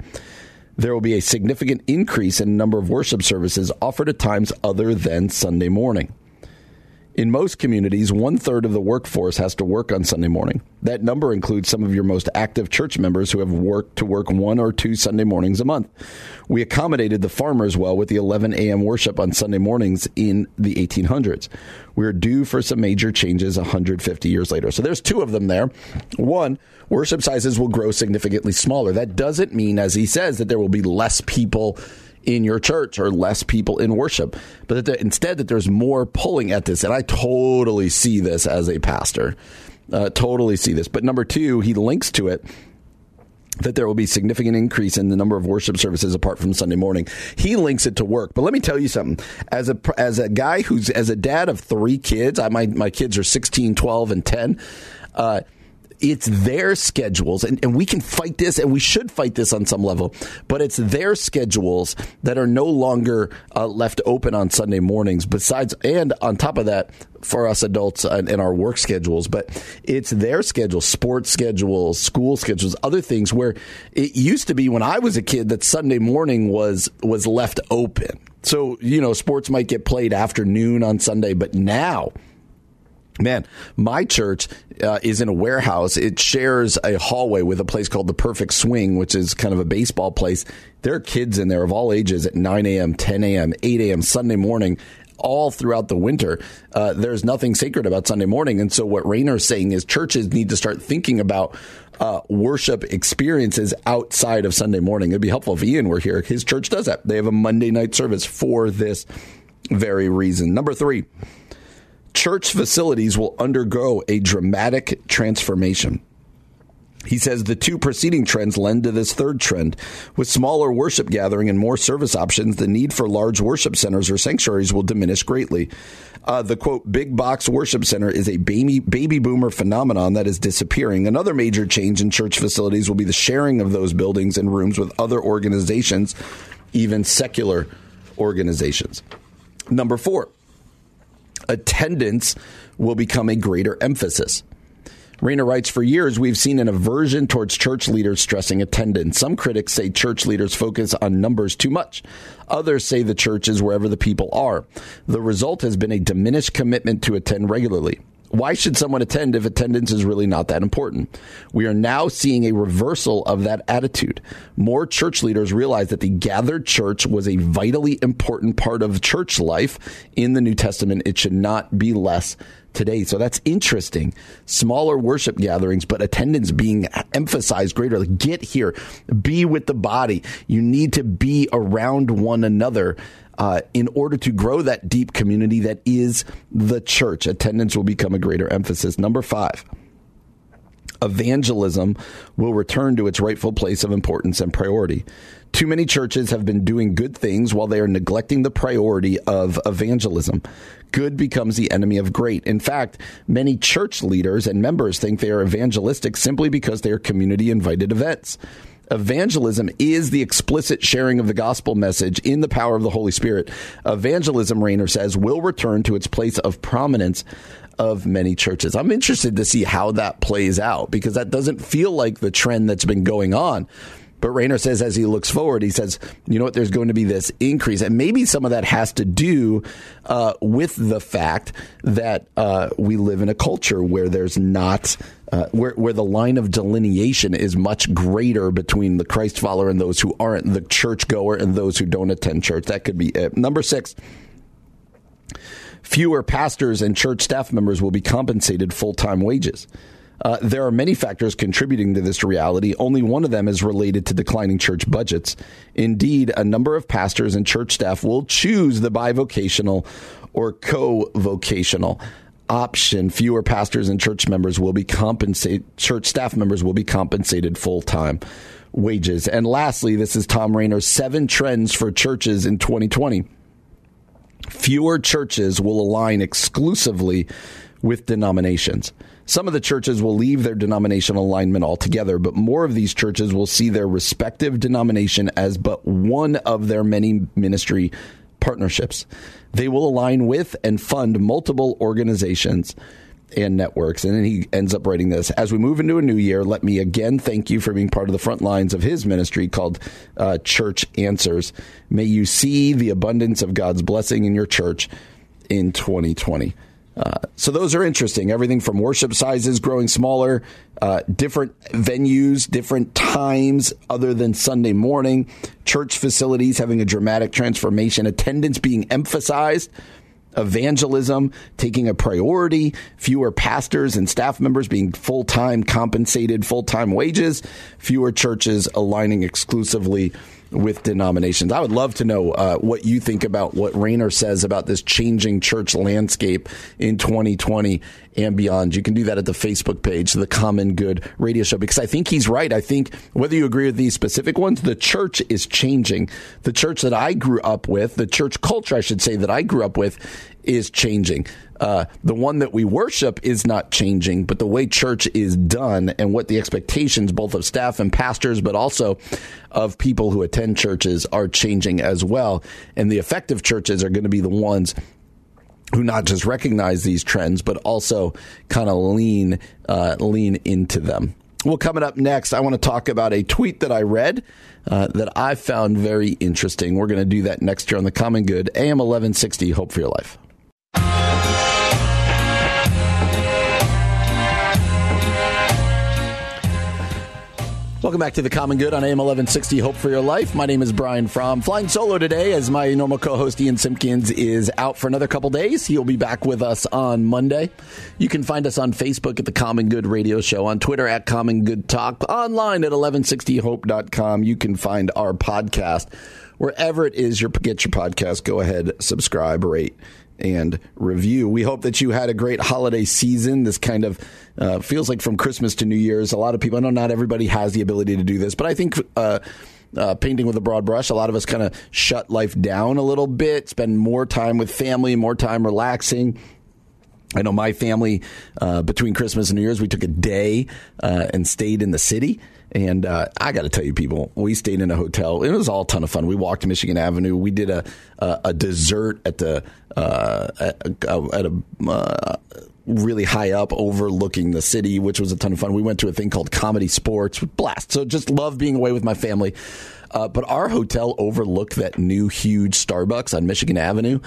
Speaker 1: There will be a significant increase in number of worship services offered at times other than Sunday morning. In most communities, one third of the workforce has to work on Sunday morning. That number includes some of your most active church members who have worked to work one or two Sunday mornings a month. We accommodated the farmers well with the 11 a.m. worship on Sunday mornings in the 1800s. We're due for some major changes 150 years later. So there's two of them there. One, worship sizes will grow significantly smaller. That doesn't mean, as he says, that there will be less people in your church or less people in worship, but that instead that there's more pulling at this. And I totally see this as a pastor. Uh, totally see this. But number two, he links to it that there will be significant increase in the number of worship services apart from Sunday morning. He links it to work. But let me tell you something. As a as a guy who's as a dad of 3 kids, I my my kids are 16, 12 and 10. Uh, it's their schedules, and, and we can fight this, and we should fight this on some level, but it's their schedules that are no longer uh, left open on Sunday mornings. Besides, and on top of that, for us adults and, and our work schedules, but it's their schedules, sports schedules, school schedules, other things where it used to be when I was a kid that Sunday morning was was left open. So, you know, sports might get played afternoon on Sunday, but now Man, my church uh, is in a warehouse. It shares a hallway with a place called the Perfect Swing, which is kind of a baseball place. There are kids in there of all ages at 9 a.m., 10 a.m., 8 a.m., Sunday morning, all throughout the winter. Uh, there's nothing sacred about Sunday morning. And so, what Rainer's saying is churches need to start thinking about uh, worship experiences outside of Sunday morning. It'd be helpful if Ian were here. His church does that. They have a Monday night service for this very reason. Number three church facilities will undergo a dramatic transformation. He says the two preceding trends lend to this third trend. With smaller worship gathering and more service options, the need for large worship centers or sanctuaries will diminish greatly. Uh, the quote, big box worship center is a baby, baby boomer phenomenon that is disappearing. Another major change in church facilities will be the sharing of those buildings and rooms with other organizations, even secular organizations. Number four, attendance will become a greater emphasis. Rainer writes, For years, we've seen an aversion towards church leaders stressing attendance. Some critics say church leaders focus on numbers too much. Others say the church is wherever the people are. The result has been a diminished commitment to attend regularly. Why should someone attend if attendance is really not that important? We are now seeing a reversal of that attitude. More church leaders realize that the gathered church was a vitally important part of church life in the New Testament. It should not be less today. So that's interesting. Smaller worship gatherings, but attendance being emphasized greater. Like, get here, be with the body. You need to be around one another uh, in order to grow that deep community that is the church. Attendance will become a greater emphasis. Number five evangelism will return to its rightful place of importance and priority. Too many churches have been doing good things while they are neglecting the priority of evangelism. Good becomes the enemy of great. In fact, many church leaders and members think they are evangelistic simply because they are community invited events. Evangelism is the explicit sharing of the gospel message in the power of the Holy Spirit. Evangelism, Rainer says, will return to its place of prominence of many churches. I'm interested to see how that plays out because that doesn't feel like the trend that's been going on. But Rainer says as he looks forward, he says, you know what, there's going to be this increase. And maybe some of that has to do uh, with the fact that uh, we live in a culture where there's not. Uh, where, where the line of delineation is much greater between the Christ follower and those who aren't, the church goer and those who don't attend church. That could be it. Number six, fewer pastors and church staff members will be compensated full time wages. Uh, there are many factors contributing to this reality. Only one of them is related to declining church budgets. Indeed, a number of pastors and church staff will choose the bivocational or co vocational option. Fewer pastors and church members will be compensated, church staff members will be compensated full time wages. And lastly, this is Thom Rainer's seven trends for churches in 2020. Fewer churches will align exclusively with denominations. Some of the churches will leave their denominational alignment altogether, but more of these churches will see their respective denomination as but one of their many ministry partnerships. They will align with and fund multiple organizations and networks. And then he ends up writing this As we move into a new year, let me again thank you for being part of the front lines of his ministry called uh, Church Answers. May you see the abundance of God's blessing in your church in 2020. Uh, so those are interesting. Everything from worship sizes growing smaller, uh, different venues, different times other than Sunday morning, church facilities having a dramatic transformation, attendance being emphasized, evangelism taking a priority, fewer pastors and staff members being full time compensated full time wages, fewer churches aligning exclusively with denominations. I would love to know uh, what you think about what Rainer says about this changing church landscape in 2020 and beyond. You can do that at the Facebook page, the Common Good Radio Show, because I think he's right. I think whether you agree with these specific ones, the church is changing. The church that I grew up with, the church culture, I should say, that I grew up with, is changing. Uh, the one that we worship is not changing, but the way church is done and what the expectations, both of staff and pastors, but also of people who attend churches, are changing as well. And the effective churches are going to be the ones who not just recognize these trends, but also kind of lean uh, lean into them. Well, coming up next, I want to talk about a tweet that I read uh, that I found very interesting. We're going to do that next year on the Common Good, AM 1160, Hope for Your Life. Welcome back to the Common Good on AM 1160 Hope for Your Life. My name is Brian Fromm. Flying solo today as my normal co host Ian Simpkins is out for another couple days. He'll be back with us on Monday. You can find us on Facebook at the Common Good Radio Show, on Twitter at Common Good Talk, online at 1160hope.com. You can find our podcast wherever it is you get your podcast. Go ahead, subscribe, rate, and review. We hope that you had a great holiday season. This kind of uh, feels like from Christmas to New Year's. A lot of people, I know not everybody has the ability to do this, but I think. Uh, uh, painting with a broad brush. A lot of us kind of shut life down a little bit, spend more time with family, more time relaxing. I know my family uh, between Christmas and New Year's, we took a day uh, and stayed in the city. And uh, I got to tell you, people, we stayed in a hotel. It was all a ton of fun. We walked Michigan Avenue. We did a a, a dessert at the uh, at, uh, at, a. Uh, really high up overlooking the city, which was a ton of fun. We went to a thing called Comedy Sports, blast. So just love being away with my family. Uh, but our hotel overlooked that new huge Starbucks on Michigan Avenue,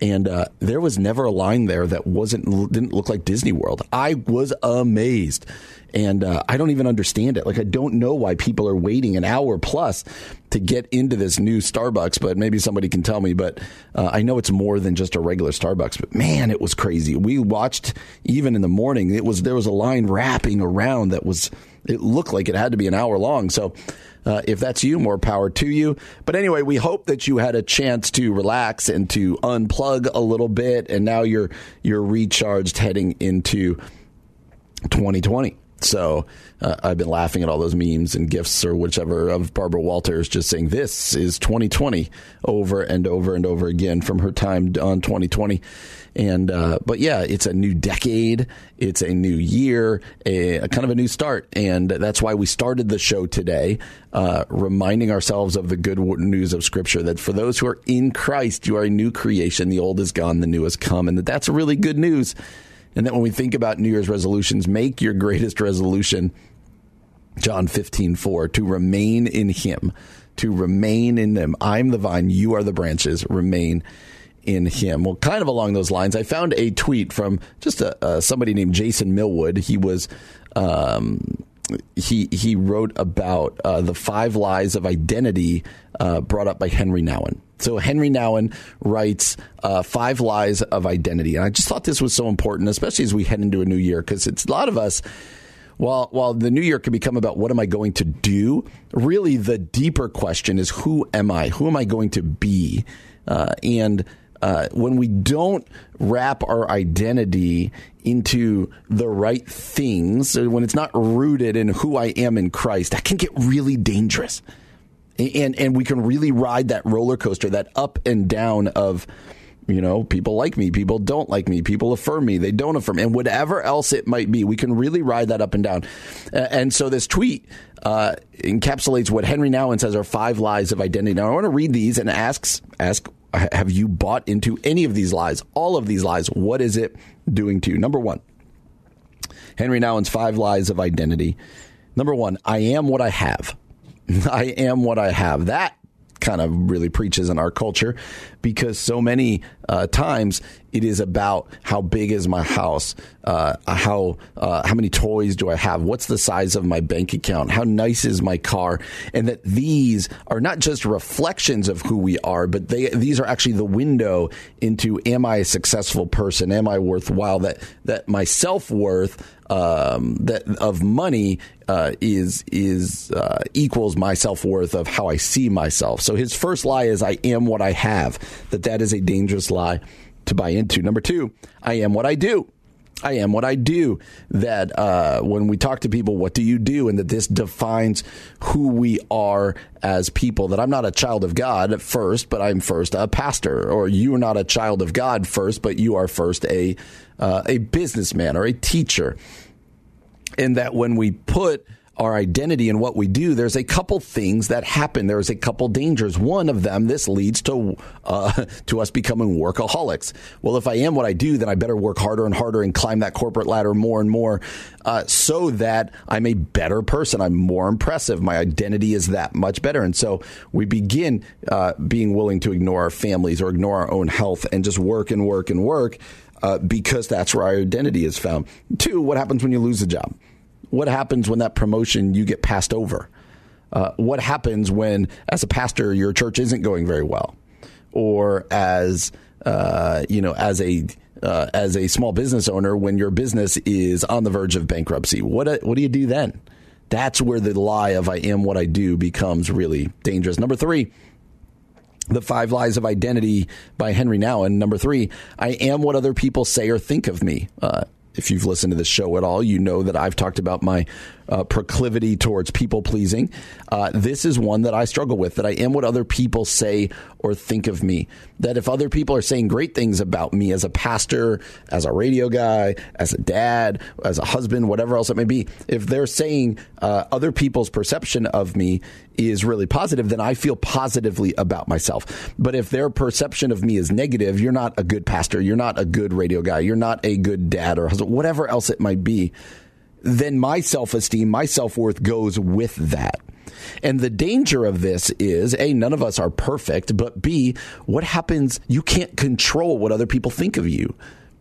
Speaker 1: and uh, there was never a line there that wasn't didn't look like Disney World. I was amazed, and uh, I don't even understand it. Like I don't know why people are waiting an hour plus to get into this new Starbucks, but maybe somebody can tell me. But uh, I know it's more than just a regular Starbucks. But man, it was crazy. We watched even in the morning. It was there was a line wrapping around that was. It looked like it had to be an hour long. So uh, if that's you, more power to you. But anyway, we hope that you had a chance to relax and to unplug a little bit, and now you're you're recharged heading into 2020. So uh, I've been laughing at all those memes and gifs or whichever of Barbara Walters just saying this is 2020 over and over and over again from her time on 2020. And uh, but yeah, it's a new decade, it's a new year, a, a, kind of a new start, and that's why we started the show today, uh, reminding ourselves of the good news of Scripture that for those who are in Christ, you are a new creation. The old is gone, the new has come, and that that's really good news. And that when we think about New Year's resolutions, make your greatest resolution, John 15, 4, to remain in Him, to remain in Him. I'm the vine, you are the branches, remain in him. Well, kind of along those lines, I found a tweet from just a, uh, somebody named Jason Millwood. He was. Um, he he wrote about uh, the five lies of identity uh, brought up by Henry Nouwen. So Henry Nouwen writes uh, five lies of identity, and I just thought this was so important, especially as we head into a new year, because it's a lot of us. While while the new year can become about what am I going to do, really the deeper question is who am I? Who am I going to be? Uh, and uh, when we don't wrap our identity into the right things, when it's not rooted in who I am in Christ, that can get really dangerous. And, and we can really ride that roller coaster, that up and down of, you know, people like me, people don't like me, people affirm me, they don't affirm, and whatever else it might be, we can really ride that up and down. And so this tweet uh, encapsulates what Henry Nouwen says are five lies of identity. Now I want to read these and asks ask have you bought into any of these lies? All of these lies. What is it doing to you? Number one, Henry Nouwen's five lies of identity. Number one, I am what I have. I am what I have. That kind of really preaches in our culture because so many uh, times it is about how big is my house, uh, how uh, how many toys do I have, what's the size of my bank account, how nice is my car, and that these are not just reflections of who we are, but they these are actually the window into am I a successful person, am I worthwhile, that that my self worth um, that of money uh, is is uh, equals my self worth of how I see myself. So his first lie is I am what I have. That that is a dangerous lie to buy into. Number two, I am what I do. I am what I do. That uh, when we talk to people, what do you do? And that this defines who we are as people. That I'm not a child of God first, but I'm first a pastor. Or you are not a child of God first, but you are first a uh, a businessman or a teacher. And that when we put our identity and what we do, there's a couple things that happen. There's a couple dangers. One of them, this leads to uh, to us becoming workaholics. Well, if I am what I do, then I better work harder and harder and climb that corporate ladder more and more, uh, so that I'm a better person. I'm more impressive. My identity is that much better. And so we begin uh, being willing to ignore our families or ignore our own health and just work and work and work. Uh, because that's where our identity is found. Two, what happens when you lose a job? What happens when that promotion you get passed over? Uh, what happens when, as a pastor, your church isn't going very well, or as uh, you know, as a uh, as a small business owner, when your business is on the verge of bankruptcy? What what do you do then? That's where the lie of "I am what I do" becomes really dangerous. Number three. The Five Lies of Identity by Henry Nouwen. Number three, I am what other people say or think of me. Uh, if you've listened to this show at all, you know that I've talked about my uh, proclivity towards people pleasing. Uh, this is one that I struggle with. That I am what other people say or think of me. That if other people are saying great things about me as a pastor, as a radio guy, as a dad, as a husband, whatever else it may be, if they're saying uh, other people's perception of me is really positive, then I feel positively about myself. But if their perception of me is negative, you're not a good pastor, you're not a good radio guy, you're not a good dad or husband, whatever else it might be, then my self esteem, my self worth goes with that. And the danger of this is A, none of us are perfect, but B, what happens? You can't control what other people think of you.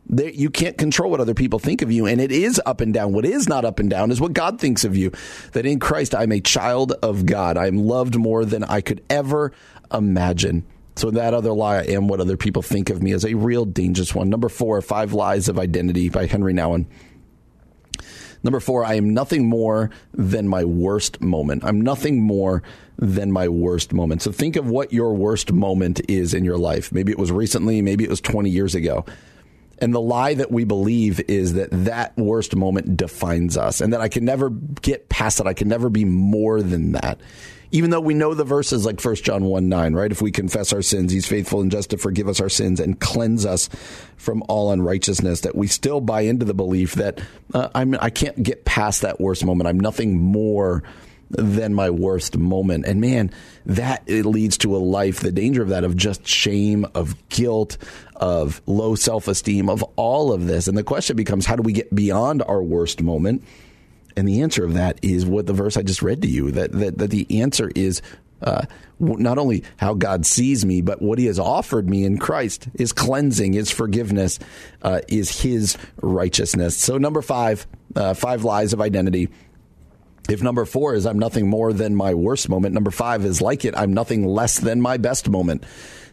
Speaker 1: You can't control what other people think of you, and it is up and down. What is not up and down is what God thinks of you. That in Christ I'm a child of God. I'm loved more than I could ever imagine. So that other lie, I am what other people think of me, is a real dangerous one. Number four, Five Lies of Identity by Henry Nouwen. Number four, I am nothing more than my worst moment. I'm nothing more than my worst moment. So think of what your worst moment is in your life. Maybe it was recently, maybe it was 20 years ago. And the lie that we believe is that that worst moment defines us and that I can never get past it. I can never be more than that. Even though we know the verses like 1 John 1 9, right? If we confess our sins, he's faithful and just to forgive us our sins and cleanse us from all unrighteousness, that we still buy into the belief that uh, I'm, I can't get past that worst moment. I'm nothing more than my worst moment. And man, that it leads to a life, the danger of that, of just shame, of guilt, of low self esteem, of all of this. And the question becomes how do we get beyond our worst moment? And the answer of that is what the verse I just read to you that, that, that the answer is uh, not only how God sees me, but what He has offered me in Christ is cleansing, is forgiveness, uh, is His righteousness. So, number five, uh, five lies of identity. If number four is I'm nothing more than my worst moment, number five is like it, I'm nothing less than my best moment.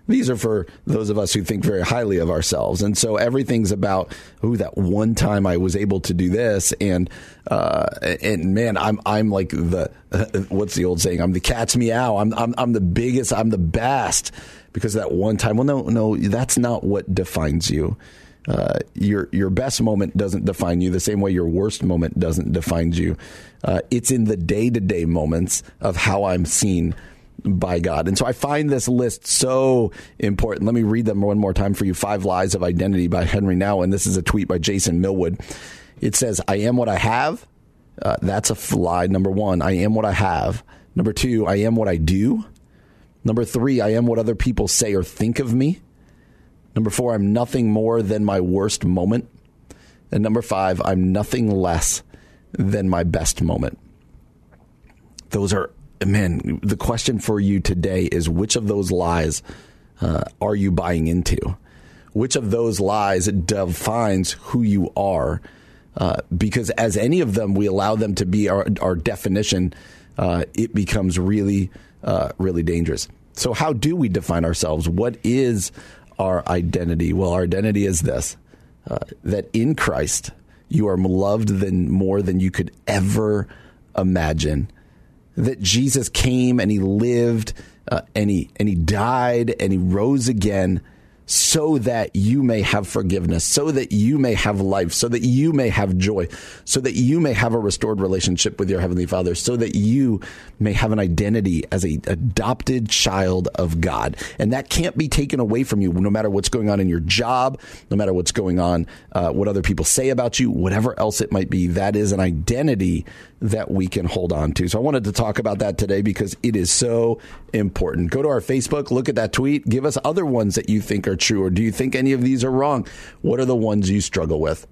Speaker 1: These are for those of us who think very highly of ourselves. And so everything's about, oh, that one time I was able to do this. And, uh, and man, I'm, I'm like the, what's the old saying? I'm the cat's meow. I'm, I'm, I'm the biggest. I'm the best because that one time. Well, no, no, that's not what defines you. Uh, your your best moment doesn't define you the same way your worst moment doesn't define you. Uh, it's in the day to day moments of how I'm seen by God. And so I find this list so important. Let me read them one more time for you. Five Lies of Identity by Henry Nouwen. And this is a tweet by Jason Millwood. It says, I am what I have. Uh, that's a lie. Number one, I am what I have. Number two, I am what I do. Number three, I am what other people say or think of me. Number four, I'm nothing more than my worst moment. And number five, I'm nothing less than my best moment. Those are man, the question for you today is which of those lies uh, are you buying into? Which of those lies defines who you are? Uh, because as any of them, we allow them to be our, our definition, uh, it becomes really, uh, really dangerous. So, how do we define ourselves? What is our identity? Well, our identity is this uh, that in Christ, you are loved than more than you could ever imagine that Jesus came and he lived uh, and he and he died and he rose again so that you may have forgiveness, so that you may have life, so that you may have joy, so that you may have a restored relationship with your Heavenly Father, so that you may have an identity as a adopted child of God. And that can't be taken away from you no matter what's going on in your job, no matter what's going on, uh, what other people say about you, whatever else it might be. That is an identity that we can hold on to. So I wanted to talk about that today because it is so important. Go to our Facebook, look at that tweet, give us other ones that you think are true, or do you think any of these are wrong? What are the ones you struggle with?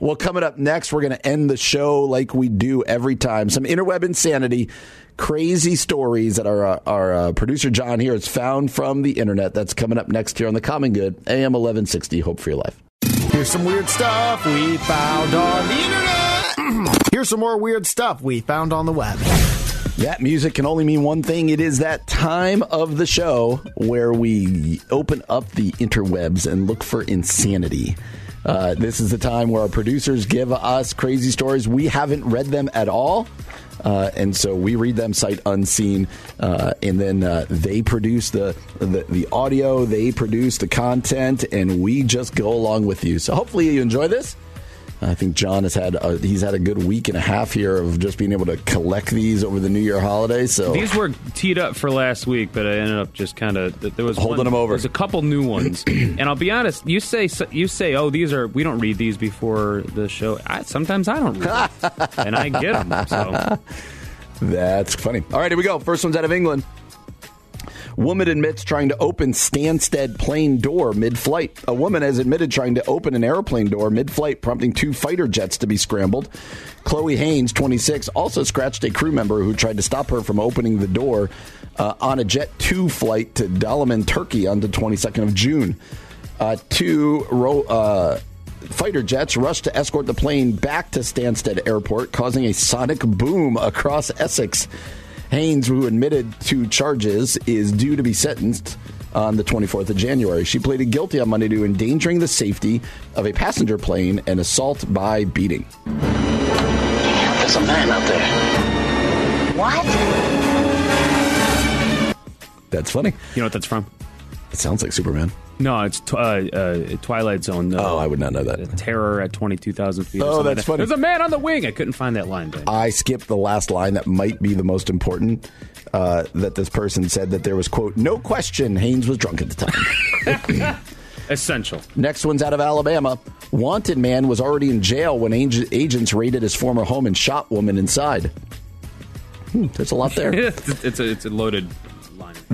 Speaker 1: Well, coming up next, we're going to end the show like we do every time. Some interweb insanity, crazy stories that our, uh, our uh, producer John here has found from the internet. That's coming up next here on the Common Good, AM 1160. Hope for your life.
Speaker 4: Here's some weird stuff we found on the internet. Here's some more weird stuff we found on the web.
Speaker 1: That music can only mean one thing. It is that time of the show where we open up the interwebs and look for insanity. Uh, this is the time where our producers give us crazy stories. We haven't read them at all. Uh, and so we read them sight unseen, uh, and then uh, they produce the, the, the audio, they produce the content, and we just go along with you. So hopefully you enjoy this. I think John has had a, he's had a good week and a half here of just being able to collect these over the New Year holiday. So
Speaker 2: These were teed up for last week, but I ended up just kind of there was
Speaker 1: Holding
Speaker 2: one-
Speaker 1: them over.
Speaker 2: There's a couple new ones, and I'll be honest. You say you say, oh, these are we don't read these before the show. I, sometimes I don't read, them, and I get them. So
Speaker 1: That's funny. All right, here we go. First one's out of England. Woman admits trying to open Stansted plane door mid flight. A woman has admitted trying to open an airplane door mid flight, prompting two fighter jets to be scrambled. Chloe Haynes, 26, also scratched a crew member who tried to stop her from opening the door uh, on a Jet 2 flight to Dalaman, Turkey on the 22nd of June. Uh, two ro- uh, fighter jets rushed to escort the plane back to Stansted Airport, causing a sonic boom across Essex. Haynes, who admitted to charges, is due to be sentenced on the 24th of January. She pleaded guilty on Monday to endangering the safety of a passenger plane and assault by beating.
Speaker 5: There's a man out there. What?
Speaker 1: That's funny.
Speaker 2: you know what that's from?
Speaker 1: It sounds like Superman.
Speaker 2: No, it's tw- uh, uh, Twilight Zone. Uh,
Speaker 1: Oh, I would not know that.
Speaker 2: Terror at twenty two thousand feet.
Speaker 1: Oh,
Speaker 2: like
Speaker 1: that's
Speaker 2: that.
Speaker 1: funny.
Speaker 2: There's a man on the wing. I couldn't find that line. Dan.
Speaker 1: I skipped the last line that might be the most important. Uh, that this person said that there was quote no question Haynes was drunk at the time.
Speaker 2: Essential.
Speaker 1: Next one's out of Alabama. Wanted man was already in jail when ag- agents raided his former home and shot woman inside. Hmm, there's a lot there.
Speaker 2: it's a it's a loaded.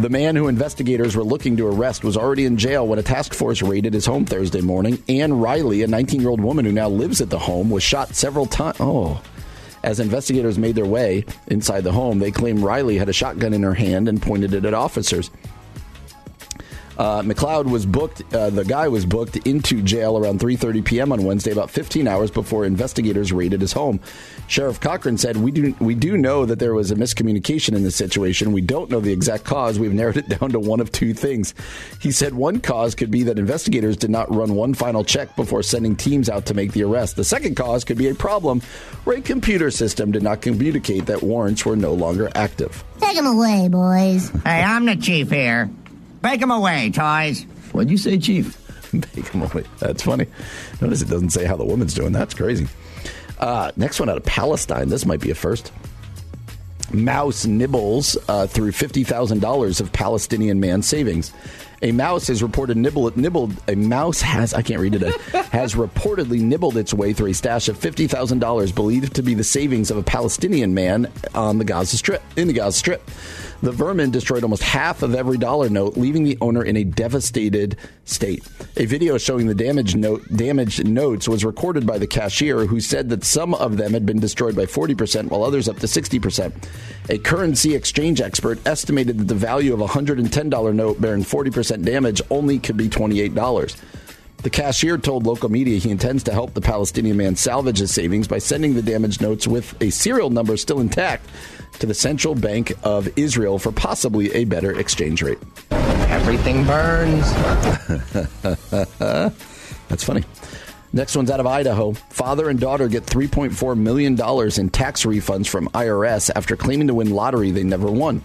Speaker 1: The man who investigators were looking to arrest was already in jail when a task force raided his home Thursday morning. Ann Riley, a 19 year old woman who now lives at the home, was shot several times. Oh. As investigators made their way inside the home, they claimed Riley had a shotgun in her hand and pointed it at officers. Uh, McLeod was booked. Uh, the guy was booked into jail around 3:30 p.m. on Wednesday, about 15 hours before investigators raided his home. Sheriff Cochran said, "We do we do know that there was a miscommunication in this situation. We don't know the exact cause. We've narrowed it down to one of two things." He said one cause could be that investigators did not run one final check before sending teams out to make the arrest. The second cause could be a problem where a computer system did not communicate that warrants were no longer active.
Speaker 6: Take him away, boys.
Speaker 5: Hey, I'm the chief here. Break him away, toys.
Speaker 1: What'd you say, Chief? Take him away. That's funny. Notice it doesn't say how the woman's doing. That's crazy. Uh, next one out of Palestine. This might be a first. Mouse nibbles uh, through $50,000 of Palestinian man savings. A mouse has reported nibble, nibbled. A mouse has I can't read it. has reportedly nibbled its way through a stash of fifty thousand dollars, believed to be the savings of a Palestinian man on the Gaza Strip. In the Gaza Strip, the vermin destroyed almost half of every dollar note, leaving the owner in a devastated state. A video showing the damaged note damaged notes was recorded by the cashier, who said that some of them had been destroyed by forty percent, while others up to sixty percent. A currency exchange expert estimated that the value of a hundred and ten dollar note bearing forty percent damage only could be twenty eight dollars. The cashier told local media he intends to help the Palestinian man salvage his savings by sending the damaged notes with a serial number still intact to the Central Bank of Israel for possibly a better exchange rate.
Speaker 5: Everything burns.
Speaker 1: That's funny. Next one's out of Idaho. Father and daughter get $3.4 million in tax refunds from IRS after claiming to win lottery they never won.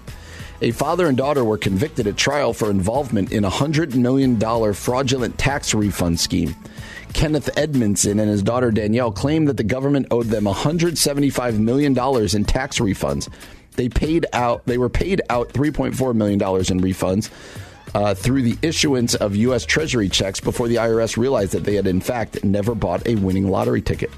Speaker 1: A father and daughter were convicted at trial for involvement in a $100 million fraudulent tax refund scheme. Kenneth Edmondson and his daughter Danielle claimed that the government owed them $175 million in tax refunds. They paid out. They were paid out $3.4 million in refunds uh, through the issuance of U.S. Treasury checks before the IRS realized that they had, in fact, never bought a winning lottery ticket.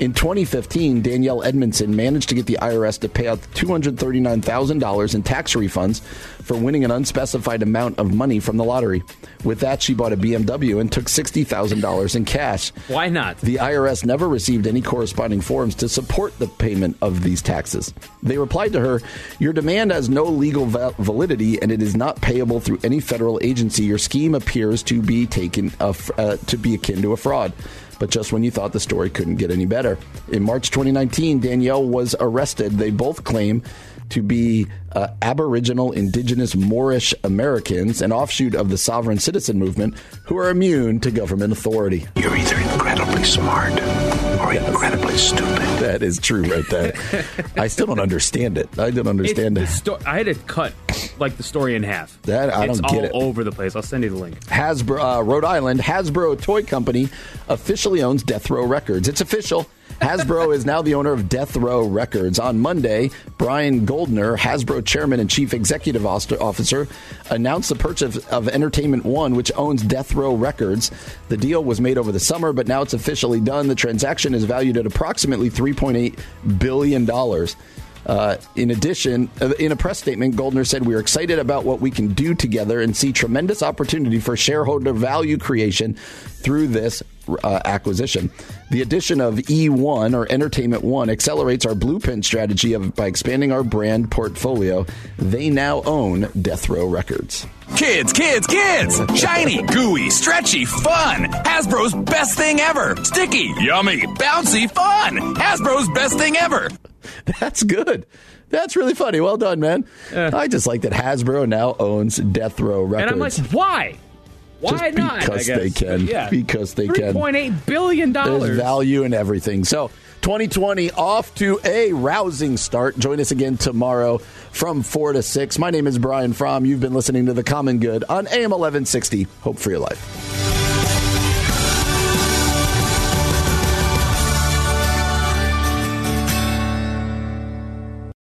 Speaker 1: In 2015, Danielle Edmondson managed to get the IRS to pay out $239,000 in tax refunds for winning an unspecified amount of money from the lottery. With that, she bought a BMW and took $60,000 in cash.
Speaker 2: Why not?
Speaker 1: The IRS never received any corresponding forms to support the payment of these taxes. They replied to her, Your demand has no legal validity and it is not payable through any federal agency. Your scheme appears to be taken uh, to be akin to a fraud. But just when you thought the story couldn't get any better. In March 2019, Danielle was arrested. They both claim to be uh, Aboriginal, Indigenous, Moorish Americans, an offshoot of the sovereign citizen movement, who are immune to government authority.
Speaker 7: You're either incredibly smart or incredibly stupid.
Speaker 1: That is true, right there. I still don't understand it. I don't understand
Speaker 2: It-
Speaker 1: it.
Speaker 2: sto- I had to cut like the story in half.
Speaker 1: That- I
Speaker 2: it's
Speaker 1: don't get
Speaker 2: all
Speaker 1: it.
Speaker 2: over the place. I'll send you the link.
Speaker 1: Hasbro, uh, Rhode Island, Hasbro Toy Company officially owns Death Row Records. It's official. Hasbro is now the owner of Death Row Records. On Monday, Brian Goldner, Hasbro chairman and chief executive officer, announced the purchase of Entertainment One, which owns Death Row Records. The deal was made over the summer, but now it's officially done. The transaction is valued at approximately $3.8 billion. Uh, in addition, uh, in a press statement, Goldner said, We are excited about what we can do together and see tremendous opportunity for shareholder value creation through this uh, acquisition. The addition of E1 or Entertainment One accelerates our blueprint strategy of, by expanding our brand portfolio. They now own Death Row Records.
Speaker 6: Kids, kids, kids! Shiny, gooey, stretchy, fun! Hasbro's best thing ever! Sticky, yummy, bouncy, fun! Hasbro's best thing ever!
Speaker 1: That's good. That's really funny. Well done, man. I just like that Hasbro now owns Death Row Records.
Speaker 2: And I'm like, why? Why not?
Speaker 1: because they can.
Speaker 2: Yeah.
Speaker 1: Because they can.
Speaker 2: $3.8 billion.
Speaker 1: There's value in everything. So 2020 off to a rousing start. Join us again tomorrow from 4 to 6. My name is Brian Fromm. You've been listening to The Common Good on AM 1160. Hope for your life.